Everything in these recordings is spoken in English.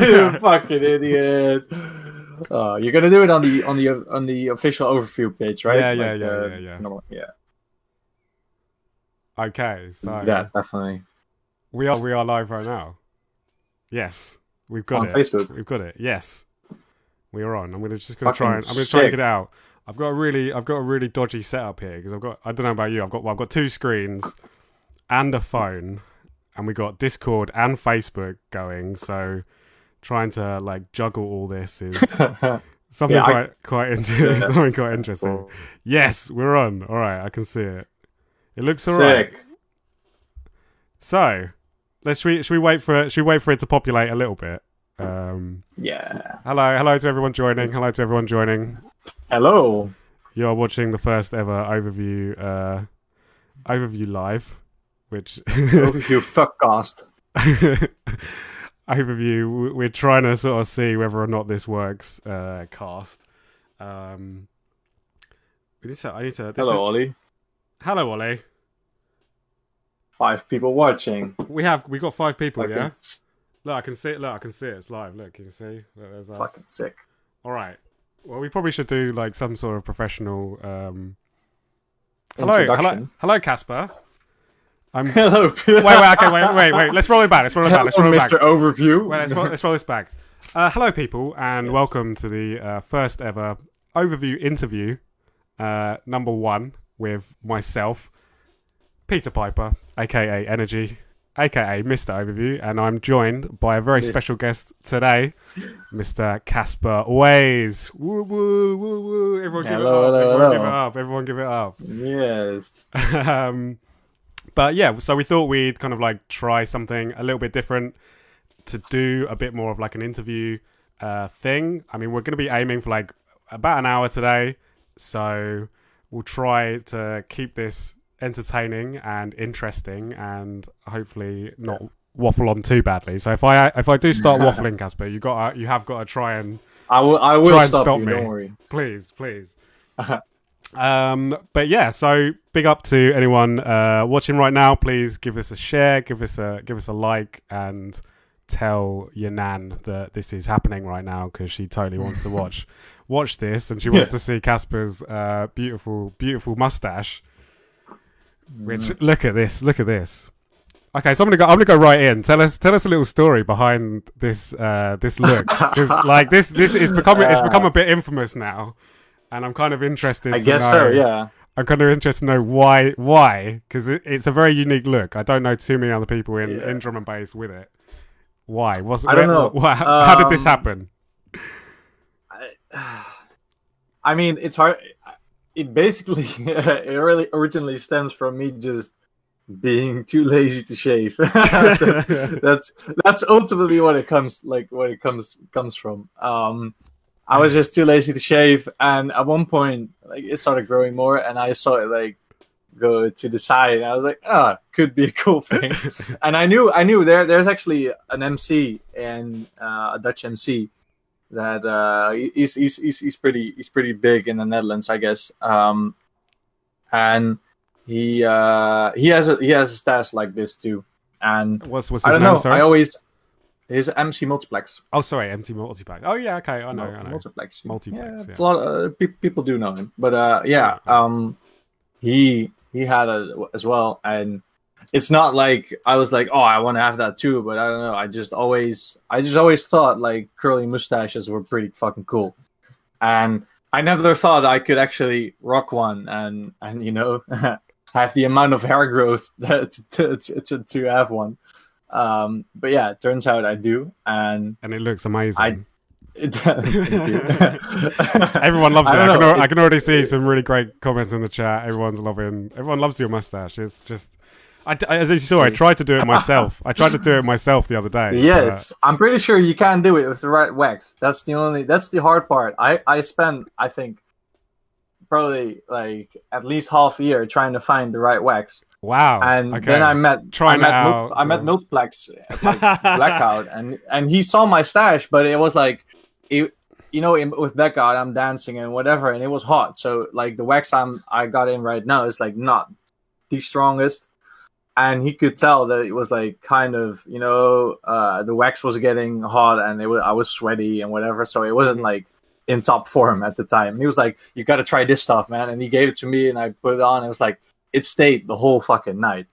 you fucking idiot. Oh, you're gonna do it on the on the on the official overview page, right? Yeah, yeah, Like, yeah, uh, yeah, yeah. normal- yeah. Okay, so yeah, definitely we are we are live right now. Yes, we've got on it. Facebook. We've got it. Yes, we are on. I'm gonna just gonna Fucking try and I'm gonna try and get it out. I've got a really I've got a really dodgy setup here because I've got I don't know about you. I've got well, I've got two screens and a phone, and we got Discord and Facebook going. So trying to like juggle all this is something Yeah, I- quite quite inter- Yeah. something quite interesting. Yes, we're on. All right, I can see it. It looks alright. So, let's should we, should we wait for it? Should we wait for it to populate a little bit? Um, Yeah. hello, hello to everyone joining. Hello to everyone joining. Hello. You are watching the first ever overview uh, overview live, which Overview fuckcast. Overview. We're trying to sort of see whether or not this works. Uh, cast. Um, we need to. I need to. this Hello, is- Ollie. hello, Ollie. Five people watching. We have we got five people. Fucking, yeah. s- Look, I can see it. Look, I can see it. It's live. Look, you can see. Look, there's us. fucking sick. All right. Well, we probably should do like some sort of professional. Um... Hello, hello, hello, Casper. I'm. wait, Hello. wait, okay, wait, wait, wait. Let's roll it back. Let's roll it back. Let's roll Hello, it back. Mr. Overview. Wait, let's roll, let's roll this back. Uh, hello, people, and Yes. welcome to the uh, first ever overview interview, uh, number one, with myself, Peter Piper, aka Energy, aka Mr. Overview, and I'm joined by a very special guest today, Mr. Casper Ways. Woo, woo, woo, woo. Everyone give Hello, it up. hello, Everyone give it up. Everyone give it up. Yes. um, but yeah, so we thought we'd kind of like try something a little bit different to do a bit more of like an interview uh, thing. I mean, we're going to be aiming for like about an hour today, so we'll try to keep this entertaining and interesting, and hopefully not waffle on too badly. So if I if I do start waffling, Casper, you got you have got to try and I will. I will stop, stop you. me. Don't worry. please, please. um, but yeah, so big up to anyone uh, watching right now. Please give us a share, give us a give us a like, and tell your nan that this is happening right now because she totally wants to watch watch this, and she wants Yeah. to see Casper's uh, beautiful beautiful mustache. Which Mm. look at this, look at this. Okay, so I'm gonna go. I'm gonna go right in. Tell us, tell us a little story behind this, uh, this look. Because like this, this is become it's become a bit infamous now, and I'm kind of interested. I to guess know, so. Yeah. I'm kind of interested to know why, why? Because it, it's a very unique look. I don't know too many other people in, Yeah. in drum and bass with it. Why? Was I don't where- know. wha- how, how did this Um, happen? I mean, it's hard. It basically, it really originally stems from me just being too lazy to shave. that's, that's that's ultimately what it comes like. What it comes comes from. Um, I was just too lazy to shave, and at one point, like it started growing more, and I saw it like go to the side, and I was like, ah, could be a cool thing. and I knew, I knew there, there's actually an MC and uh, a Dutch MC that uh, he's, he's he's he's pretty he's pretty big in the Netherlands, I guess. Um, and he uh, he has a he has a stash like this too. And What's what's I don't name? know. Sorry. I always his MC multiplex. oh, sorry, MC Multipack. Oh yeah, okay, I know, I know. Multiplex. Multiplex, Yeah, yeah. A lot of uh, pe- people do know him, but uh, yeah, um, he he had it as well, and it's not like I was like, oh, I want to have that too, but I don't know. I just always, I just always thought like curly mustaches were pretty fucking cool, and I never thought I could actually rock one and and you know have the amount of hair growth that to to, to, to have one. Um, but yeah, it turns out I do, and And it looks amazing. it. Everyone loves it. I I, can, know, I it- can already see some really great comments in the chat. Everyone's loving. Everyone loves your mustache. It's just, I, as you saw, I tried to do it myself. I tried to do it myself the other day. Yes, I'm pretty sure you can do it with the right wax. That's the only. That's the hard part. I I spent I think probably like at least half a year trying to find the right wax, wow. and okay. then I met Try I met out, I met so- Multiplex at, like, blackout, and and he saw my stash, but it was like it. You know, in, with blackout, I'm dancing and whatever, and it was hot. So, like the wax I'm I got in right now is like not the strongest, and he could tell that it was like kind of you know uh, the wax was getting hot and it was I was sweaty and whatever, so it wasn't like in top form at the time. He was like, "You got to try this stuff, man," and he gave it to me, and I put it on. It was like it stayed the whole fucking night.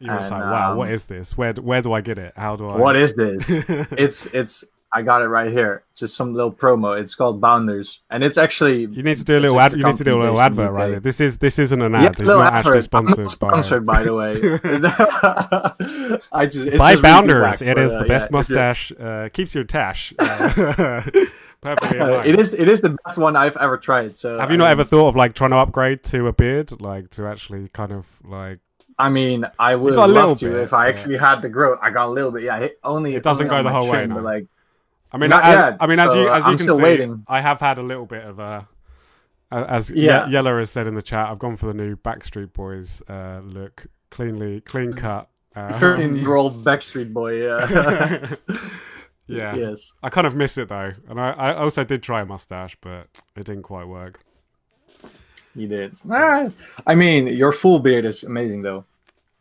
You was like, wow, what um, is this? Where where do I get it? How do I? What is this? it's it's I got it right here. Just some little promo. It's called Bounders, and it's actually You need to do a little ad. You need to do a little company based in advert right there. This is this isn't an Yeah, ad. It's little not actually effort. I'm sponsored, not sponsored by the way. I just it's by by Bounders. It is the best yeah, mustache. Uh, keeps your tash. Uh, perfectly. Uh, it is it is the best one I've ever tried. So Have you I not mean, ever thought of like trying to upgrade to a beard, like to actually kind of like? I mean, I would got a little love to if I actually had the growth. I got a little bit. Yeah, it only It doesn't only go the whole way, no. But like, I mean, Not as, yet, I mean, as you as you I'm can still see, waiting. I have had a little bit of a. As Yeah. Ye- Yeller has said in the chat, I've gone for the new Backstreet Boys uh, look, cleanly, clean cut. Uh, thirteen-year-old Backstreet Boy. Yeah. yeah, yes. I kind of miss it though, and I, I also did try a mustache, but it didn't quite work. You did. Ah, I mean, your full beard is amazing, though.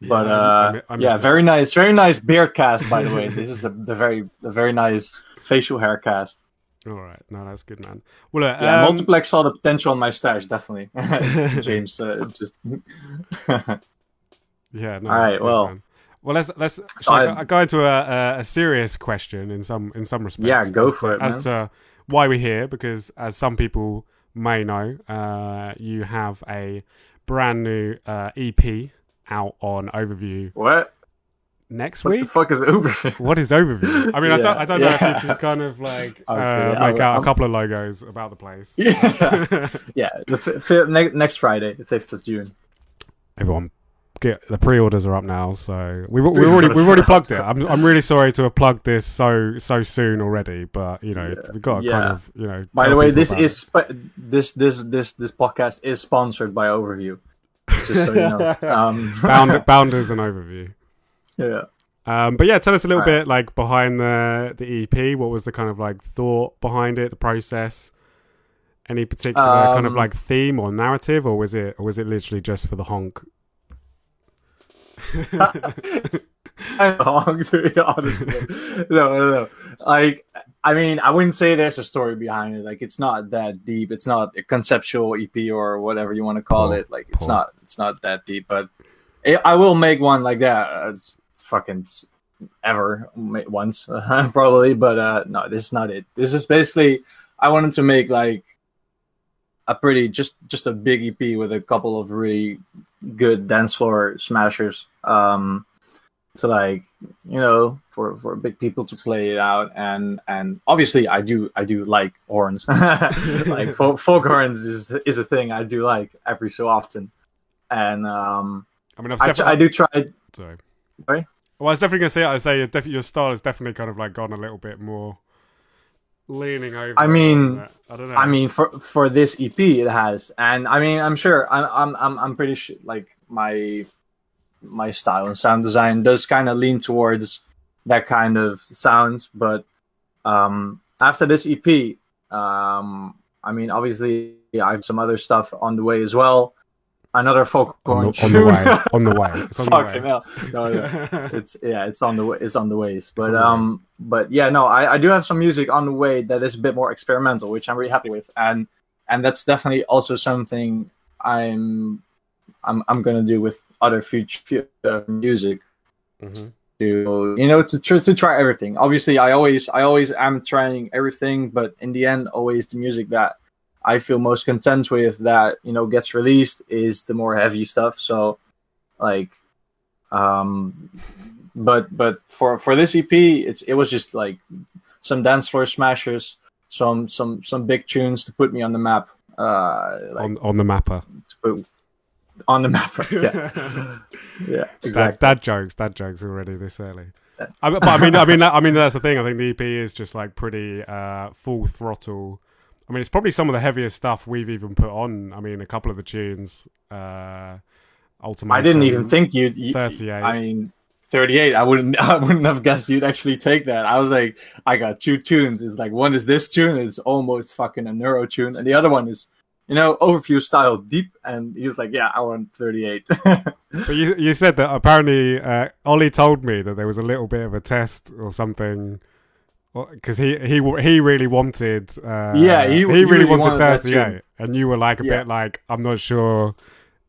But Yeah, I- uh, I mi- I miss yeah, it. very nice, very nice beard cast. By the way, this is a the very, a very nice facial hair cast. All right, no, that's good, man. Well, look, Yeah, um, Multiplex saw the potential in my stash, definitely. James uh, just. Yeah. No, All that's right, good, well. man. Well, let's let's I, I- go- into a, a, serious question in some in some respects. Yeah, go as for to, it, As to why we're here, because as some people may know, uh, you have a brand new uh, EP out on Overview what? next What week. the fuck is Uber? What is Overview? I mean, I don't, I don't know if you can kind of like uh, make out a couple of logos about the place. Yeah. yeah, the f- f- ne- next Friday, the fifth of June. everyone get the pre-orders are up now so we've, we've already we've already plugged it I'm, I'm really sorry to have plugged this so so soon already but you know we've got to kind of you know By the way, this is sp- this this this this podcast is sponsored by Overview. Just so you know. Um. Bound, bounders and overview yeah. um but yeah tell us a little Right. bit like behind the the ep what was the kind of like thought behind it the process any particular kind of Um, like theme or narrative or was it or was it literally just for the honk I'm wrong, to be honest. No, no, no. Like, I mean, I wouldn't say there's a story behind it. Like, it's not that deep. It's not a conceptual EP or whatever you want to call it. Like, it's not. It's not that deep. But it, I will make one like that. Uh, It's fucking ever once probably. But uh no, this is not it. This is basically I wanted to make like a pretty just just a big EP with a couple of really good dance floor smashers. Um, to like you know for for big people to play it out and and obviously I do I do like horns like folk, folk horns is is a thing I do like every so often and um i mean i've I, I do try sorry Sorry? well i was definitely gonna say i say your, def- your style has definitely kind of like gone a little bit more leaning over I mean- i don't know I mean, for for this EP, it has, and I mean, I'm sure, I'm I'm I'm, I'm pretty sure, like my my style and sound design does kind of lean towards that kind of sounds, but um, after this EP, um, I mean, obviously, I have some other stuff on the way as well. Another folk on the, on the way on the way it's on the Fucking way hell. No, no. it's yeah, it's on the way. It's on the ways. But the um, but yeah, no, I, I do have some music on the way that is a bit more experimental, which I'm really happy with, and and that's definitely also something I'm I'm I'm gonna do with other future uh, music Mhm. to you know to tr- to try everything. Obviously, I always I always am trying everything, but in the end, always the music that I feel most content with that you know gets released is the more heavy stuff. So, like, um, but but for for this EP, it's it was just like some dance floor smashers, some some some big tunes to put me on the map. Uh, like on, on the mapper to put on the mapper, yeah, yeah, dad, exactly. dad jokes dad jokes already this early I mean, but I mean, I mean, I mean, that's the thing. I think the EP is just like pretty uh, full throttle. I mean, it's probably some of the heaviest stuff we've even put on. I mean, a couple of the tunes. Uh, Ultimate. I didn't even think you'd. You, 38. I mean, thirty-eight. I wouldn't. I wouldn't have guessed you'd actually take that. I was like, I got two tunes. It's like one is this tune. It's almost fucking a neuro tune, and the other one is you know, overview style deep, and he was like, "Yeah, I want 38." but you you said that apparently uh, Ollie told me that there was a little bit of a test or something because he he he really wanted uh, yeah he, he, he really, really wanted, wanted 38 and you were like a Yeah. bit like I'm not sure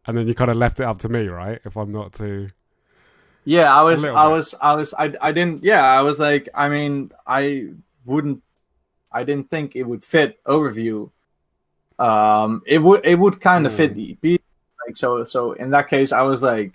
and then you kind of left it up to me right if I'm not too Yeah, I was, I was, I was, I, I didn't. Yeah, I was like, I mean, I wouldn't, I didn't think it would fit overview. Um, it would, it would kind of fit Mm. the EP. Like so, so in that case, I was like,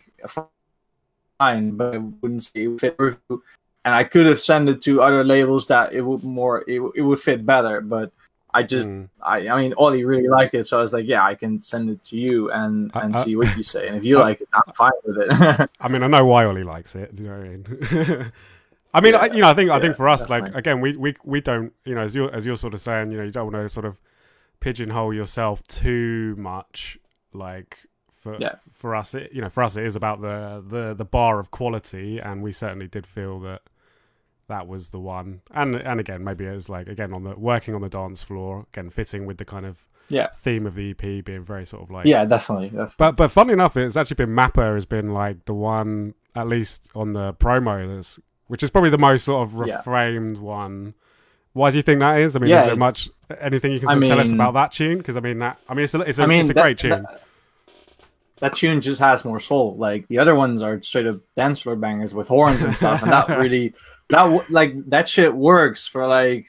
fine, but I wouldn't say it would fit overview. And I could have sent it to other labels that it would more, it, it would fit better. But I just, Mm. I, I mean, Ollie really liked it, so I was like, yeah, I can send it to you and and I- see what you say. And if you I- like it, I'm fine with it. I mean I know why Ollie likes it do you know what I mean I mean I, you know I think I think for us like again we, we we don't you know as you're as you're sort of saying you know you don't want to sort of pigeonhole yourself too much like for Yeah. for us it you know for us it is about the the the bar of quality and we certainly did feel that that was the one and and again maybe it was like again on the working on the dance floor again fitting with the kind of Yeah. theme of the EP being very sort of like yeah, definitely. definitely. but but funny enough, it's actually been Mapper has been like the one at least on the promo that's which is probably the most sort of Yeah. reframed one. Why do you think that is? I mean, Yeah, is there much anything you can I of tell us about that tune? Because I mean that I mean it's a it's a, I mean, it's a that- great tune. That, that tune just has more soul. Like the other ones are straight up dance floor bangers with horns and stuff, and that really that like that shit works for like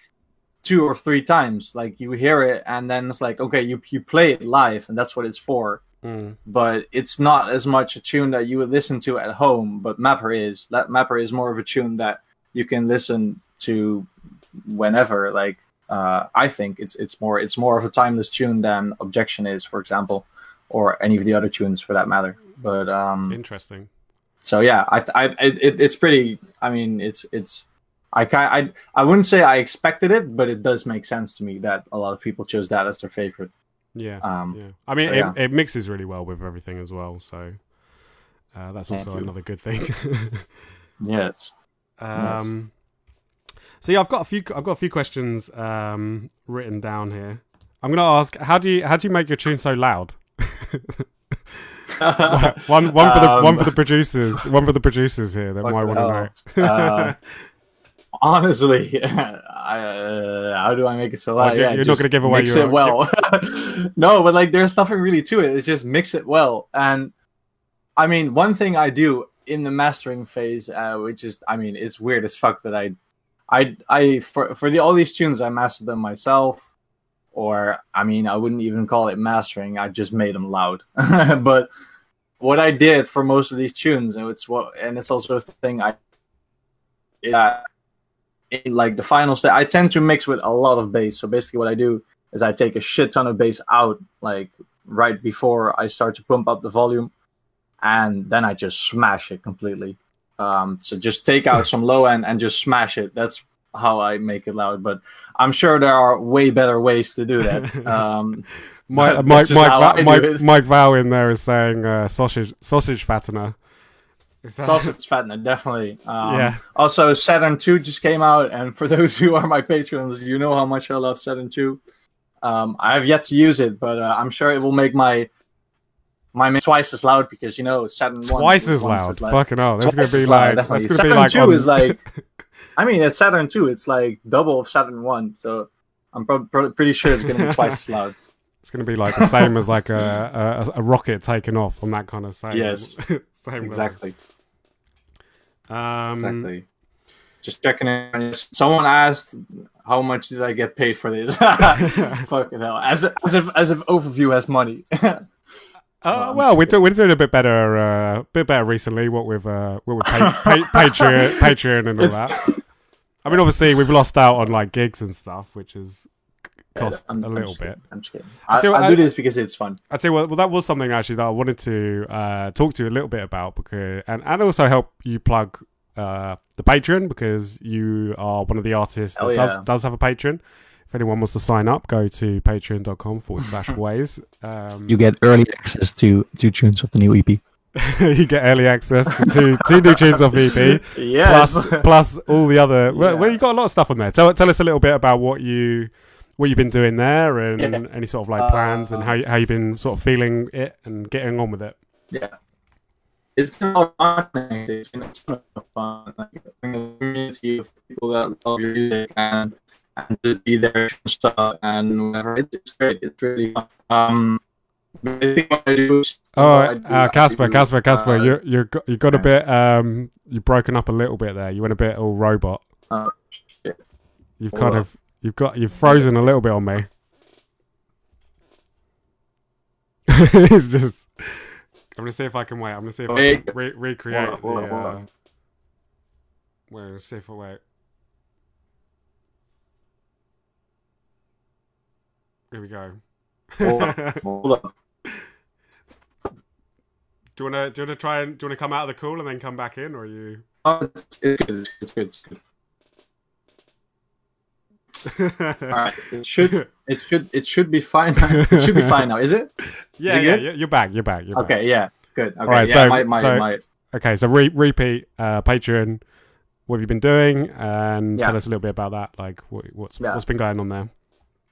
two or three times. Like you hear it, and then it's like okay, you you play it live, and that's what it's for. Mm. But it's not as much a tune that you would listen to at home. But Mapper is that Mapper is more of a tune that you can listen to whenever. Like uh, I think it's it's more it's more of a timeless tune than Objection is, for example, or any of the other tunes for that matter. But um, Interesting. so yeah, I, I it, it, it's pretty. I mean, it's it's. I, I I wouldn't say I expected it, but it does make sense to me that a lot of people chose that as their favorite. Yeah. Um, yeah. I mean, so it, yeah. it mixes really well with everything as well. So uh, that's Thank also you. another good thing. Yes. Um, so yeah, I've got a few. I've got a few questions um, written down here. I'm going to ask, how do you how do you make your tune so loud? one one for the Um, one for the producers. One for the producers here that might want to know. Uh, honestly, I, uh, how do I make it so loud? Oh, you're- you're not gonna give away mix your- it well. no, but like there's nothing really to it. It's just mix it well. And I mean, one thing I do in the mastering phase, uh, which is, I mean, it's weird as fuck that I, I, I for for the all these tunes I mastered them myself. Or I mean, I wouldn't even call it mastering. I just made them loud. but what I did for most of these tunes, and it's what, and it's also a thing I, yeah, like the final state, I tend to mix with a lot of bass. So basically, what I do is I take a shit ton of bass out, like right before I start to pump up the volume, and then I just smash it completely. Um, so just take out some low end and just smash it. That's how I make it loud. But I'm sure there are way better ways to do that. Um, Mike, Mike, Mike, how Va- I do Mike. Mike Val in there is saying uh, sausage sausage fattener. That- Sausage fattener, definitely. Um, Yeah. Also, Saturn 2 just came out, and for those who are my patrons, you know how much I love Saturn 2. Um, I have yet to use it, but uh, I'm sure it will make my my mix twice as loud because you know Saturn 1 Twice as loud. Fucking hell, that's Twice gonna be loud, like definitely. that's gonna be Saturn like 2 on- is like, I mean, it's Saturn 2. It's like double of Saturn 1, so I'm prob- pro- pretty sure it's going to be twice as loud. It's gonna be like the same as like a, a a rocket taking off on that kind of same. Yes. same. Exactly. Um, Exactly. Just checking in. Someone asked, "How much did I get paid for this?" Fucking hell! As if, as if as if overview has money. Uh, well, we're, do- we're doing a bit better, uh, bit better recently. What with uh, what with pa- pa- Patreon, Patreon, and all It's- that. I mean, obviously, we've lost out on like gigs and stuff, which has cost I'm- a I'm little bit. I'm just kidding. I, I I- do this because it's fun. I'd say, well, well, that was something actually that I wanted to uh, talk to you a little bit about because, and, and also help you plug uh, the Patreon because you are one of the artists that Hell does does have a Patreon. If anyone wants to sign up, go to patreon.com forward slash ways. Um, You get early access to two tunes of the new EP. you get early access to two, two new tunes off EP. Yes. plus plus all the other. Well, Yeah. well, you got a lot of stuff on there. Tell tell us a little bit about what you what you've been doing there and Yeah. any sort of like plans and Uh, how you, how you've been sort of feeling it and getting on with it. Yeah. It's been a lot of fun. It's been a ton of fun. Like, a community of people that love your music and, and just be there and stuff and whatever. It's, great. It's really fun. Um, I think what I do is. Oh, what uh, Casper, Casper, Casper, uh, you you got you got a bit um you've broken up a little bit there. You went a bit all robot. Oh, shit. You've Hold kind of you've got you've frozen a little bit on me. it's just. I'm gonna see if I can wait. I'm gonna see if I can re- recreate hold on, the. Uh, wait, let's see if I wait. Here we go. Hold on. do Hold on. you wanna do you wanna try and do you wanna come out of the call and then come back in, or are you? Oh, it's, it's good. It's good. It's good. All right. It should. It should. It should be fine. now. It should be fine now. Is it? yeah, it yeah, good? you're back. You're back. You're back. Okay. Yeah. Good. Okay. right, yeah. so- my, my, so- my, Okay, so re- repeat uh, Patreon. What have you been doing? And Yeah. tell us a little bit about that. Like, what, what's Yeah. what's been going on there?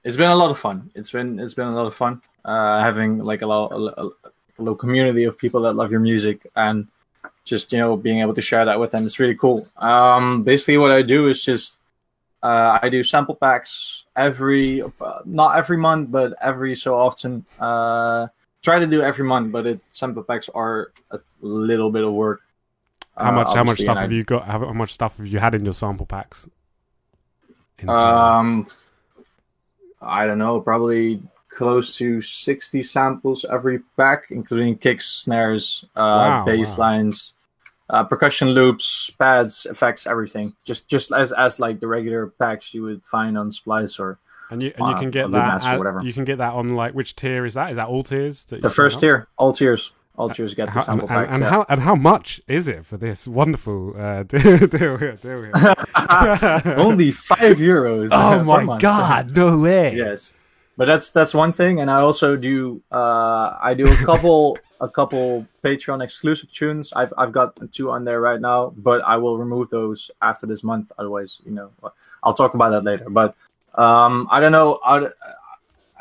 It's been a lot of fun. It's been it's been a lot of fun. Uh, having like a lot a, a, little community of people that love your music and just you know being able to share that with them. It's really cool. Um, basically, what I do is just uh, I do sample packs every uh, not every month, but every so often. Uh, try to do every month, but it sample packs are a little bit of work. How Uh, much how much stuff I- have you got? How, how much stuff have you had in your sample packs? Um, I don't know, probably close to 60 samples every pack, including kicks, snares, uh, Wow, bass wow. lines, uh, percussion loops, pads, effects, everything. Just just as as like the regular packs you would find on Splice or and you and you uh, can get that. At, whatever. you can get that on like which tier is that? Is that all tiers? The first tier, all tiers, all tiers get How- the sample and, and, how and how much is it for this wonderful uh, deal? deal here, deal here. Only five euros. oh my month. god! No way. yes but that's that's one thing and i also do uh i do a couple a couple patreon exclusive tunes i've i've got two on there right now but i will remove those after this month otherwise you know i'll talk about that later but um i don't know I,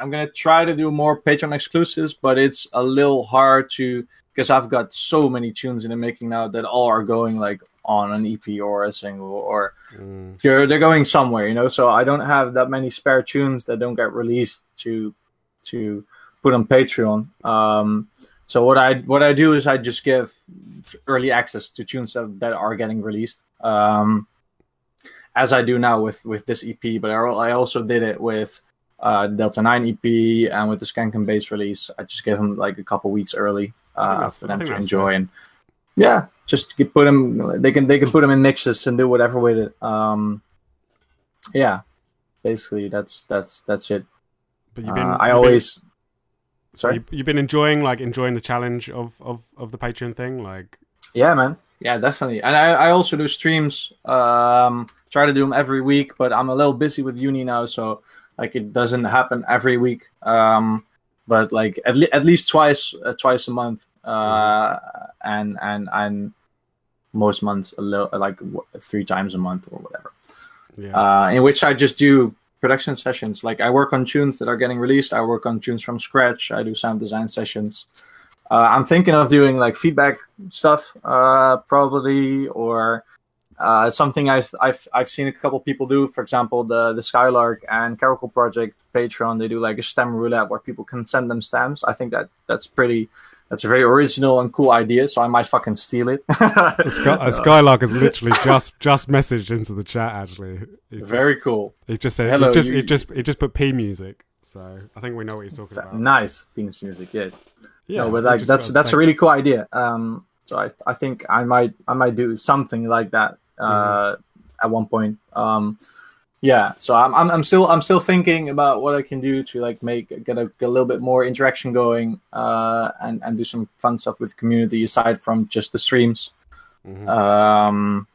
i'm gonna try to do more patreon exclusives but it's a little hard to because i've got so many tunes in the making now that all are going like on an ep or a single or Mm. they're they're going somewhere, you know. So I don't have that many spare tunes that don't get released to to put on Patreon. Um, so what I what I do is I just give early access to tunes that, that are getting released, um, as I do now with with this EP. But I, I also did it with uh, Delta Nine EP and with the Skank and Bass release. I just gave them like a couple weeks early uh, for them to enjoy and yeah, just put them. They can they can put them in mixes and do whatever with it. Um, yeah, basically that's that's that's it. But you've been. Uh, I you've always So sorry. you, you've been enjoying like enjoying the challenge of of of the Patreon thing, like Yeah, man. Yeah, definitely. And I, I also do streams. Um, try to do them every week, but I'm a little busy with uni now, so like it doesn't happen every week. Um, but like at, le- at least twice, uh, twice a month. Uh, and and and most months a little like w- three times a month or whatever. yeah, uh, in which I just do production sessions. Like I work on tunes that are getting released. I work on tunes from scratch. I do sound design sessions. Uh, I'm thinking of doing like feedback stuff, uh, probably, or uh, it's something I've, I've I've seen a couple people do. For example, the the Skylark and Caracal Project Patreon, they do like a stem roulette where people can send them stamps. I think that that's pretty. That's a very original and cool idea. So I might fucking steal it. Sky, a Skylark has literally just just messaged into the chat. Actually, just- very cool. He just said Hello, he just you- he just he just put P music. So I think we know what he's talking about. Nice penis music. Yes. Yeah, no, but like just that's a really cool idea. Um, so I I think I might I might do something like that uh, at one point. Um, yeah. So I'm, I'm I'm still I'm still thinking about what I can do to like make get a, get a little bit more interaction going uh, and and do some fun stuff with the community aside from just the streams. Mhm. Um,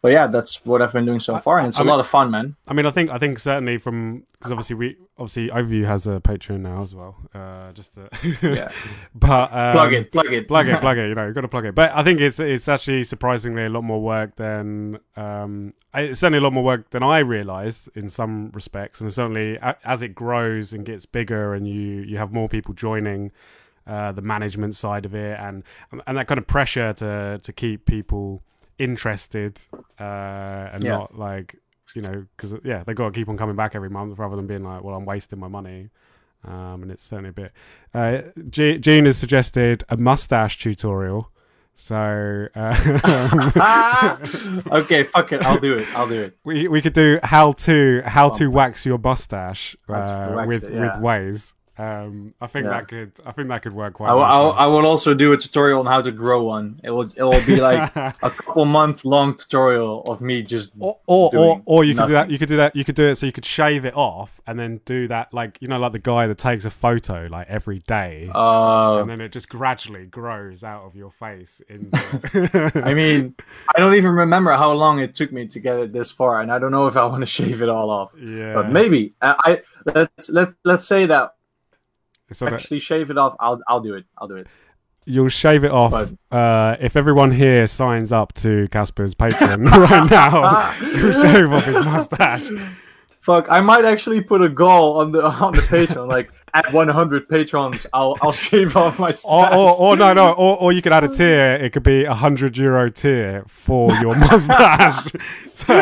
but yeah, that's what I've been doing so far, and it's I a mean- lot of fun, man. I mean, I think I think certainly from because obviously we obviously Overview has a Patreon now as well. Uh, just to, Yeah, but um, plug it, plug it, plug it, plug it. You know, you've got to plug it. But I think it's it's actually surprisingly a lot more work than um, it's certainly a lot more work than I realised in some respects, and certainly as it grows and gets bigger, and you you have more people joining. Uh, the management side of it, and and that kind of pressure to to keep people interested uh, and Yeah. not like you know because yeah they got to keep on coming back every month rather than being like well I'm wasting my money um, and it's certainly a bit. Uh, G- Gene has suggested a mustache tutorial, so uh, okay, fuck it, I'll do it. I'll do it. we we could do how to how to wax your mustache uh, wax with it, yeah. with Waze. Um, I think Yeah. that could I think that could work quite. I will, I, will. I will also do a tutorial on how to grow one. It will it will be like a couple month long tutorial of me just or or, or, or you could do that you could do that you could do it so you could shave it off and then do that like you know like the guy that takes a photo like every day uh and then it just gradually grows out of your face I mean, I don't even remember how long it took me to get it this far, and I don't know if I want to shave it all off. yeah But maybe I, I let's let let's say that that actually shave it off. I'll I'll do it. I'll do it. you'll shave it off uh, if everyone here signs up to Casper's Patreon right now he'll shave off his mustache Fuck, I might actually put a goal on the on the Patreon. like at 100 patrons, I'll I'll shave off my or, stash. or, or no no or, or you could add a tier it could be a hundred euro tier for your mustache so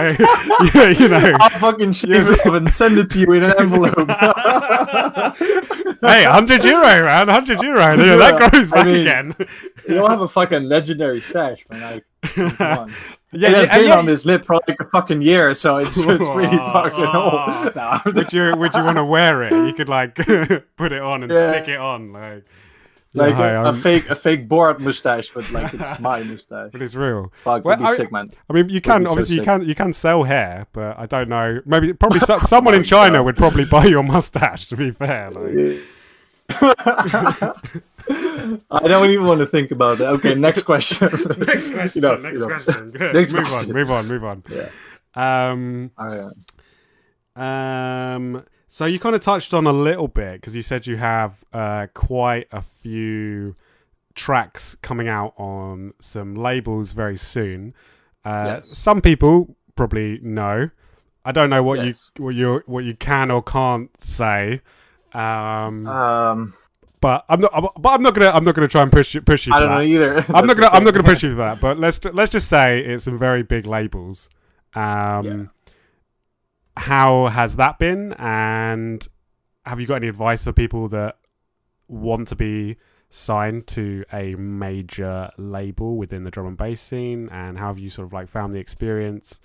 yeah, you know I'll fucking shave it off and send it to you in an envelope. hey, 100 euro, man, 100 euro. Yeah, that grows I back mean- again. You'll have a fucking legendary stash, man. Like. Yeah, it has yeah, been yeah. on this lip for like a fucking year, so it's, it's really fucking old. Nah, Would you would you want to wear it? You could like put it on and Yeah. stick it on, like like hi, a, a fake a fake board mustache, but like it's my mustache. but it's real. Fuck, Well, I- sick, man. I mean, you can so obviously you can you can sell hair, but I don't know. Maybe probably so, someone in China would probably buy your mustache. To be fair, like. I don't even want to think about that. Okay, next question. Next question. Enough, next enough. question. Good. Next move question. on. Move on. Move on. Yeah. Um. Um, so you kind of touched on a little bit because you said you have uh, quite a few tracks coming out on some labels very soon. Uh, Yes. Some people probably know. I don't know what Yes. you what you what you can or can't say. Um, Um, but I'm not. But I'm not gonna. I'm not gonna try and push you. Push you. I don't know either. I'm not gonna. I'm not gonna push you for that. But let's let's just say it's some very big labels. Um, Yeah. How has that been? And have you got any advice for people that want to be signed to a major label within the drum and bass scene? And how have you sort of like found the experience?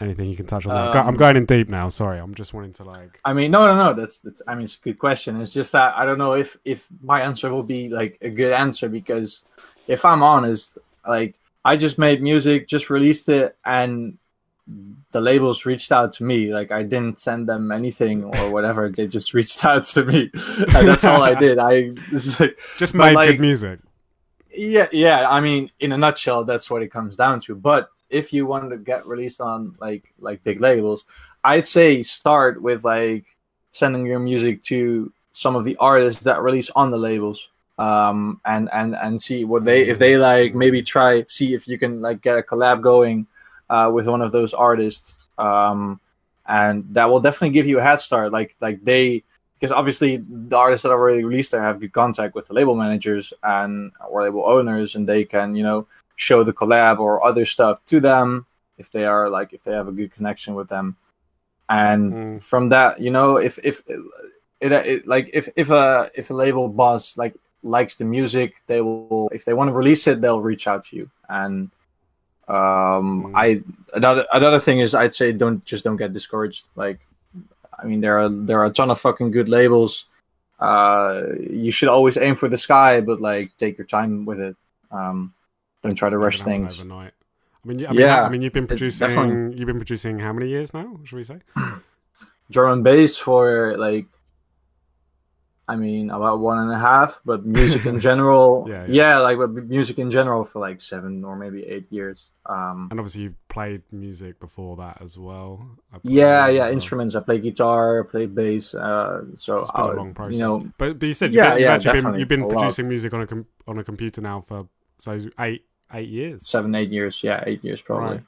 Anything you can touch on? that? I'm Um, going in deep now. Sorry, I'm just wanting to like. I mean, no, no, no. That's, that's. I mean, it's a good question. It's just that I don't know if if my answer will be like a good answer because if I'm honest, like I just made music, just released it, and the labels reached out to me. Like I didn't send them anything or whatever. they just reached out to me, and that's all I did. I like Just made like- good music. yeah, yeah. I mean, in a nutshell, that's what it comes down to. But if you want to get released on like like big labels, I'd say start with like sending your music to some of the artists that release on the labels, um, and and and see what they if they like. Maybe try see if you can like get a collab going uh, with one of those artists, um, and that will definitely give you a head start. Like like they because obviously the artists that are already released there have good contact with the label managers and or label owners and they can you know show the collab or other stuff to them if they are like if they have a good connection with them. And Mm. from that you know if if it, it like if if a if a label boss like likes the music they will if they want to release it they'll reach out to you. And um Mm. i another another thing is i'd say don't just don't get discouraged. Like i mean there are there are a ton of fucking good labels. Uh you should always aim for the sky but like take your time with it. Um don't try to rush things overnight. I mean, I mean, Yeah, I mean, you've been producing. You've been producing how many years now? Should we say? drum and bass for like I mean, about one and a half, but music in general, Yeah, yeah, yeah. like but music in general for like seven or maybe eight years. Um, And obviously, you played music before that as well. Yeah, yeah, well. instruments. I play guitar, I play bass. Uh, so It's been a I- long process. you know, but but you said you've, Yeah, been, you've yeah, been definitely. you've been A lot. producing music on a com- on a computer now for so eight eight years. seven, eight years. Yeah, eight years probably. Right.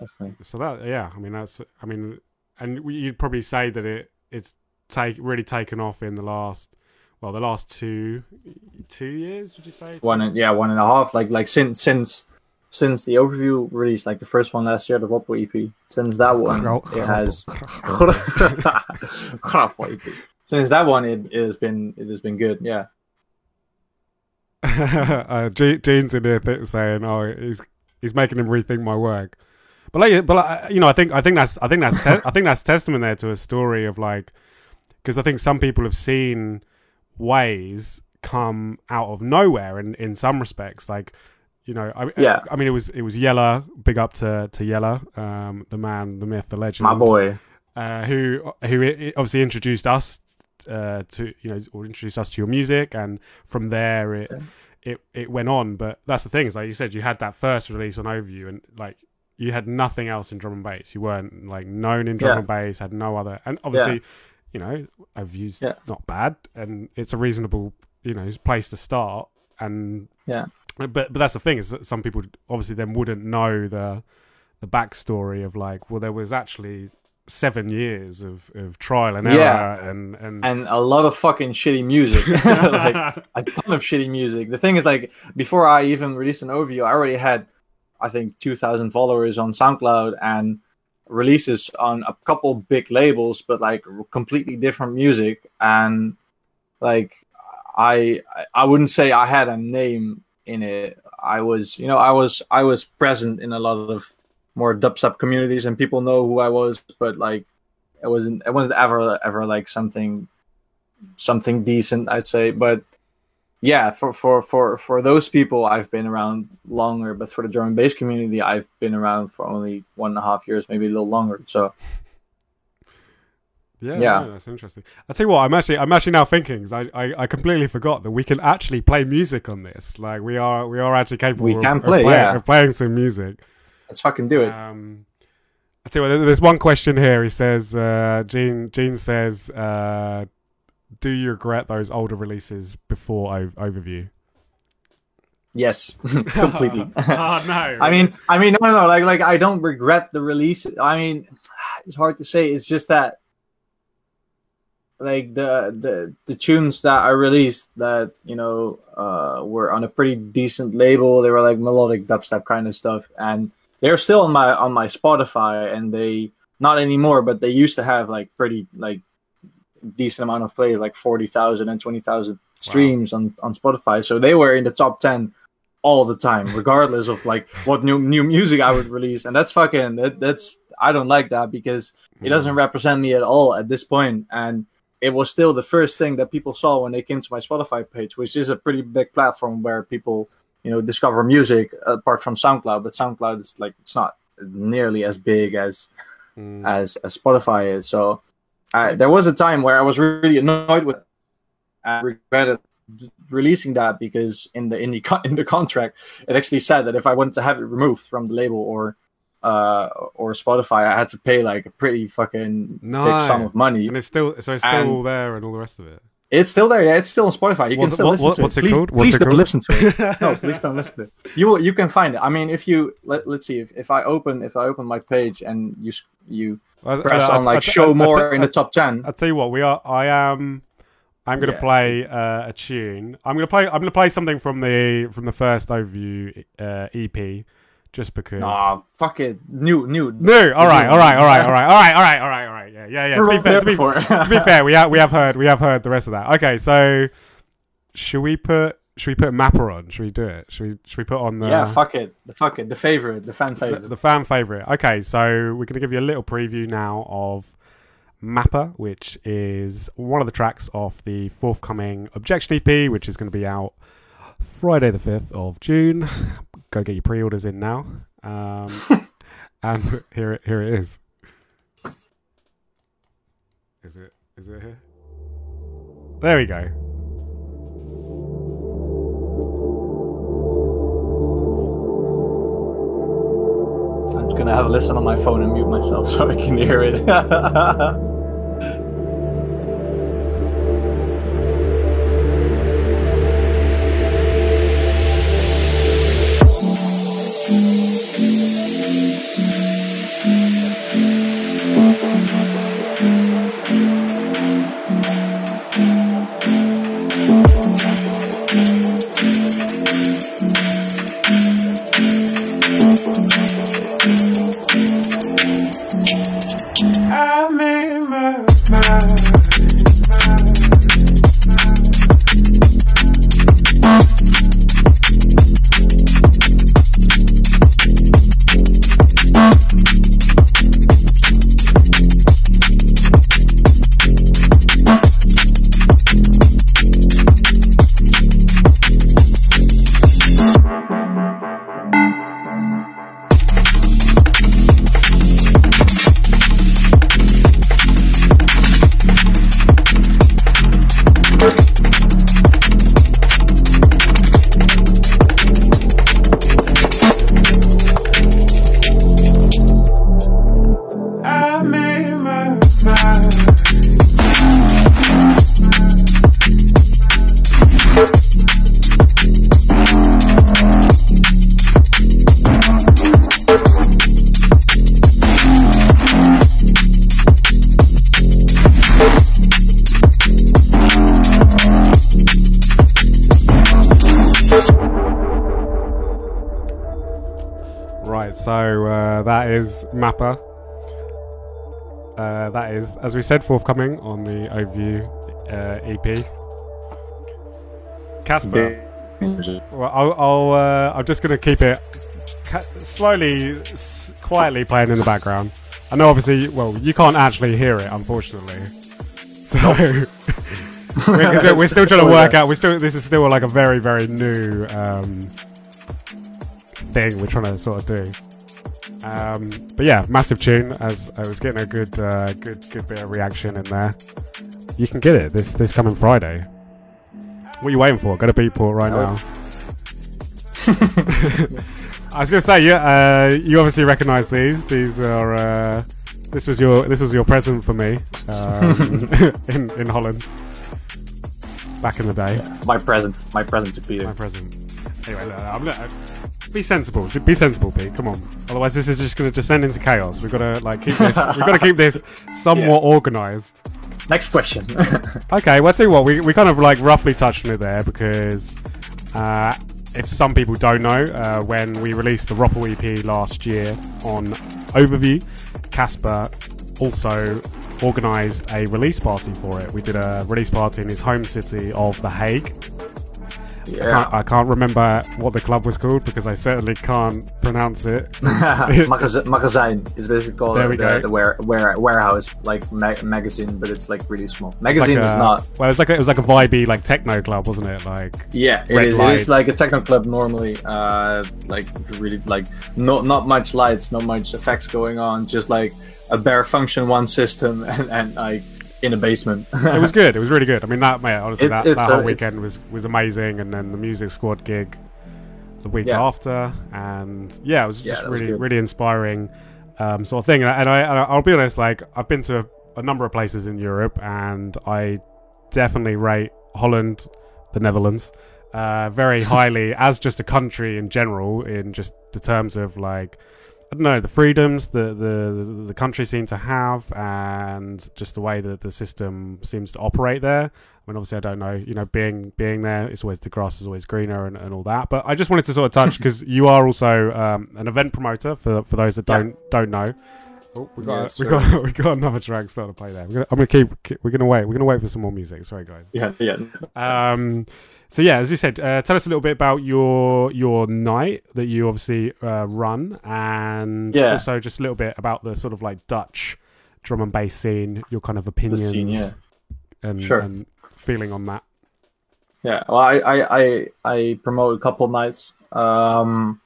Definitely. So that yeah, I mean that's I mean, and you'd probably say that it it's take really taken off in the last well the last two two years. Would you say One and yeah, one and a half. Like like since since since the overview release, like the first one last year, the Woppo EP. Since that one, it has. Woppo EP. Since that one, it, it has been it has been good. Yeah. uh, Ge- Gene's in here th- saying, "Oh, he's he's making him rethink my work." But like, but like, you know, I think I think that's I think that's te- I think that's testament there to a story of like, because I think some people have seen ways come out of nowhere, and in some respects, like, you know, I, Yeah. I mean, it was it was Yella. Big up to to Yella, um, the man, the myth, the legend, My boy. uh, who who obviously introduced us uh, to you know or introduced us to your music, and from there it Yeah. it it went on. But that's the thing is like you said, you had that first release on Overview, and like you had nothing else in drum and bass. You weren't like known in drum Yeah. and bass, had no other, and obviously you know Overview's Yeah. not bad, and it's a reasonable you know place to start. And Yeah. but but that's the thing is that some people obviously then wouldn't know the the backstory of like well there was actually seven years of, of trial and error Yeah. and and, and a lot of fucking shitty music. like a ton of shitty music. The thing is, like, before I even released an overview, I already had, I think, 2,000 followers on SoundCloud and releases on a couple big labels, but like completely different music. And like, I, I wouldn't say I had a name in it. I was, you know, I was, I was present in a lot of more dubstep communities, and people know who I was, but like, it wasn't, it wasn't ever, ever like something something decent, I'd say. But yeah, for for for for those people, I've been around longer. But for the drum and bass community, I've been around for only one and a half years, maybe a little longer. So yeah, yeah. no, that's interesting i tell you what i'm actually i'm actually now thinking I, I i completely forgot that we can actually play music on this like we are we are actually capable We of, can of play, yeah. of playing some music let's fucking do it. Um, I tell you what, there's one question here. He says, uh, Gene, Gene says, uh, do you regret those older releases before o- overview? yes, completely. oh no! I mean, I mean, no, no, no. Like, like, I don't regret the release. I mean, it's hard to say. It's just that, like, the the the tunes that I released that you know uh, were on a pretty decent label. They were like melodic dubstep kind of stuff, and they're still on my on my Spotify. And they not anymore, but they used to have like pretty like decent amount of plays, like forty thousand and twenty thousand streams on on Spotify. So they were in the top ten all the time, regardless of like what new new music I would release. And that's fucking that, that's I don't like that because it doesn't mm. represent me at all at this point. And it was still the first thing that people saw when they came to my Spotify page, which is a pretty big platform where people, you know, discover music apart from SoundCloud. But SoundCloud is like it's not nearly as big as Mm. as, as Spotify is. So I, there was a time where I was really annoyed with it and regretted releasing that because in the in the in the contract it actually said that if I wanted to have it removed from the label or uh or Spotify I had to pay like a pretty fucking No. big sum of money. and it's still so it's still And- all there and all the rest of it. It's still there, yeah. It's still on Spotify. You can What's- still what- listen what- to what's it. it please, called? What's please it don't called? listen to it. no, please don't listen to it. You will- you can find it. I mean, if you let, let's see if, if I open if I open my page and you you I- press I- on I- like I- show I- I- more I- in the top ten. I'll tell you what, we are. I am. I'm going to Yeah. play uh, a tune. I'm going to play. I'm going to play something from the from the first overview uh, EP, just because. Nah, fuck it, New, new, new. All right, all right, all right, all right, all right, all right, all right, all right. Yeah, yeah, yeah. To be fair, to be, to be fair, we have we have heard we have heard the rest of that. Okay, so should we put should we put Mapper on? Should we do it? Should we should we put on the Yeah, fuck it. The fuck it. The favorite, the fan favorite. The, the fan favorite. Okay, so we're going to give you a little preview now of Mapper, which is one of the tracks off the forthcoming Objection EP, which is going to be out Friday the 5th of June. Go get your pre-orders in now. Um, and here it here it is. Is it is it here? There we go. I'm just gonna have a listen on my phone and mute myself so I can hear it. Mappa. Uh, that is, as we said, forthcoming on the Overview uh, EP. Casper. Well, I'll, I'll uh, I'm just gonna keep it ca- slowly, s- quietly playing in the background. I know, obviously, well, you can't actually hear it, unfortunately. So we're, we're still trying to work out. We're still. This is still like a very, very new um, thing we're trying to sort of do. Um, but yeah, massive tune. As I was getting a good, uh, good, good bit of reaction in there. You can get it this this coming Friday. What are you waiting for? Go to Beatport right Oh. now. I was gonna say, yeah, uh, you obviously recognise these. These are uh, this was your this was your present for me um, in in Holland back in the day. my present, my present to Peter. My present. Anyway, look, I'm gonna be sensible. Be sensible, Pete. Come on. Otherwise, this is just gonna descend into chaos. We've got to like keep this. we've got to keep this somewhat organised. Next question. Okay, well, I'll tell you what, we, we kind of like roughly touched on it there because uh, if some people don't know, uh, when we released the Ropple EP last year on Overview, Casper also organised a release party for it. We did a release party in his home city of The Hague. Can't. I can't remember what the club was called because I certainly can't pronounce it. Magazine, magazine is basically called There we the, go. the ware, ware, warehouse, like ma- magazine, but it's like really small. Magazine Like is not. Well, it was like a, it was like a vibey like techno club, wasn't it? Like Yeah, it red lights. is like a techno club normally. Uh, like really, like not not much lights, not much effects going on. Just like a bare Funktion-One system, and, and like in a basement. it was good. It was really good. I mean, that mate, honestly, It's- that, it's, that whole weekend was was amazing. And then the music squad gig the week Yeah. after, and yeah, it was just was really good. really inspiring um, sort of thing. And, I, and I and I'll be honest, like I've been to a, a number of places in Europe, and I definitely rate Holland, the Netherlands. Uh, very highly as just a country in general, in just the terms of like I don't know the freedoms the the the country seem to have, and just the way that the system seems to operate there. I mean, obviously, I don't know. You know, being being there, it's always the grass is always greener and, and all that. But I just wanted to sort of touch because you are also um, an event promoter for for those that don't don't know. Oh, we got Yes, we got we got another track starting to play there. We're gonna, I'm gonna keep, keep. We're gonna wait. We're gonna wait for some more music. Sorry, guys. yeah, yeah. Um, so yeah, as you said, uh, tell us a little bit about your your night that you obviously uh, run, and Yeah. also just a little bit about the sort of like Dutch drum and bass scene, your kind of opinions scene, yeah. and, Sure. and feeling on that. Yeah, well, I, I, I, I promote a couple nights. Um,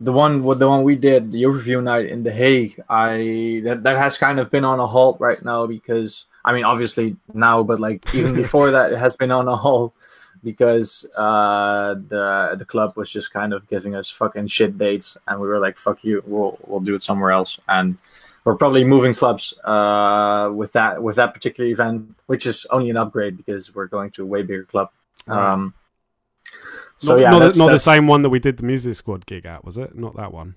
the one the one we did the overview night in the Hague, I that that has kind of been on a halt right now because I mean obviously now, but like even before that, it has been on a halt because uh, the the club was just kind of giving us fucking shit dates, and we were like, "Fuck you, we'll we'll do it somewhere else." And we're probably moving clubs uh, with that with that particular event, which is only an upgrade because we're going to a way bigger club. Right. Um, so not, yeah, not, that's, not the same one that we did the music squad gig at, was it? Not that one.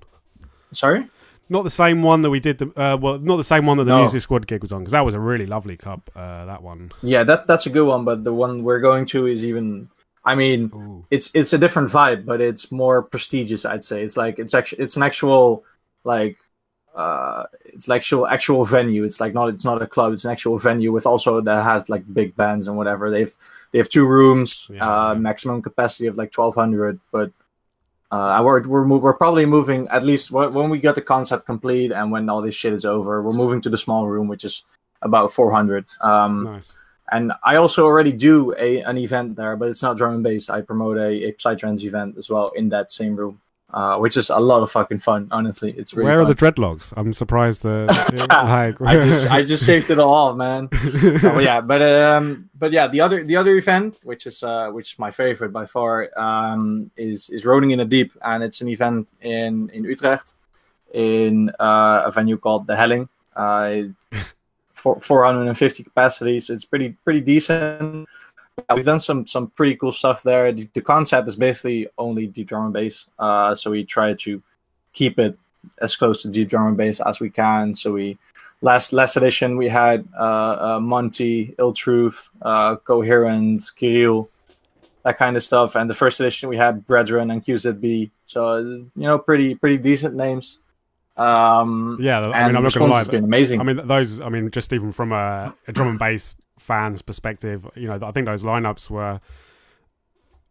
Sorry. Not the same one that we did the uh, well, not the same one that the No. music squad gig was on because that was a really lovely club. Uh, that one. Yeah, that that's a good one, but the one we're going to is even. I mean, Ooh. it's it's a different vibe, but it's more prestigious. I'd say it's like it's actually it's an actual like uh it's like actual actual venue. It's like not it's not a club. It's an actual venue with also that has like big bands and whatever. They've they have two rooms, Yeah, uh, yeah. maximum capacity of like twelve hundred, but. Uh, we're we're, move, we're probably moving at least when, when we get the concept complete and when all this shit is over. We're moving to the small room, which is about 400. Um, Nice. and I also already do a an event there, but it's not drum and bass. I promote a, a psytrance event as well in that same room, uh, which is a lot of fucking fun. Honestly, it's really Where are the dreadlocks? I'm surprised that like I just I just saved it all man. oh, yeah, but um, but yeah, the other the other event, which is uh, which is my favorite by far, um, is is Rolling in the Deep, and it's an event in in Utrecht, in uh, a venue called the Helling. Uh, for 450 capacities, it's pretty pretty decent. Yeah, we've done some some pretty cool stuff there. The, the concept is basically only deep drum and bass, uh, so we try to keep it as close to deep drum and bass as we can. So we last last edition we had uh, uh, Monty, Ill Truth, uh, Coherent, Kirill, that kind of stuff. And the first edition we had Brethren and QZB. So you know, pretty pretty decent names. Um, yeah, I mean, I'm not gonna lie. been amazing. I mean, those. I mean, just even from a, a drum and bass fans' perspective, you know, I think those lineups were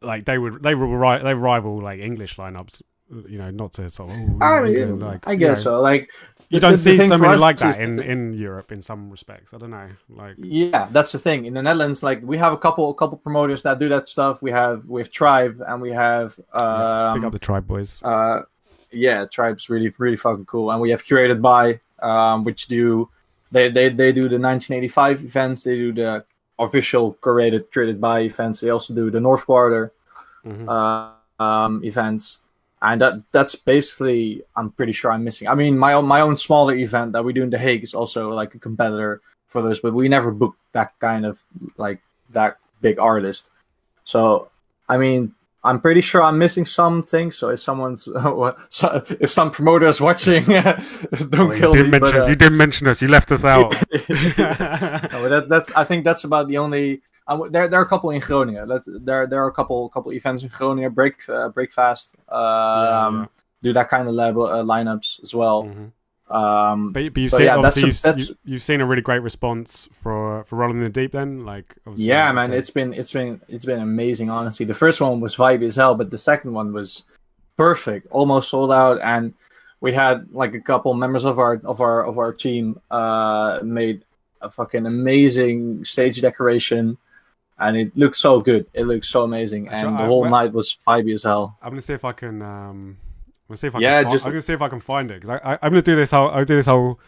like they would they were they rival like English lineups. You know, not to sort of. oh, I, mean, England, like, I you guess know, so. Like You don't the- see thing so many like is- that in, in Europe in some respects. I don't know. Like, Yeah, that's the thing. In the Netherlands, like we have a couple a couple promoters that do that stuff. We have we have Tribe and we have um, pick up the tribe boys. uh yeah, Tribe's really really fucking cool. And we have Curated by um which do they they, they do the 1985 events, they do the official curated curated by events. They also do the North Quarter Mhm. uh, um, events, and that that's basically I'm pretty sure I'm missing. I mean, my own my own smaller event that we do in the Hague is also like a competitor for those, but we never book that kind of like that big artist. So I mean, I'm pretty sure I'm missing something. So if someone's if some promoter is watching, don't you, kill didn't me. mention, but, uh, you didn't mention us. You left us out. no, that, that's I think that's about the only. Um, there, there are a couple in Groningen. That, there, there are a couple, couple events in Groningen. Break, uh, Breakfast. Um, yeah. Do that kind of level uh, lineups as well. Mhm. Um, But, but you've But seen yeah, that's obviously you've, that's- you, you've seen a really great response for for rolling in the deep. Then, like, yeah, man, it's been it's been it's been amazing. Honestly, the first one was vibe as hell, but the second one was perfect, almost sold out, and we had like a couple members of our of our of our team uh, made a fucking amazing stage decoration, and it looked so good. It looked so amazing, Sure, and the I- whole well- night was vibey as hell. I'm gonna see if I can. Um, gonna see if I yeah, can just... I'm gonna see if I can find it because I, I, I'm gonna do this. Whole, I'll do this whole.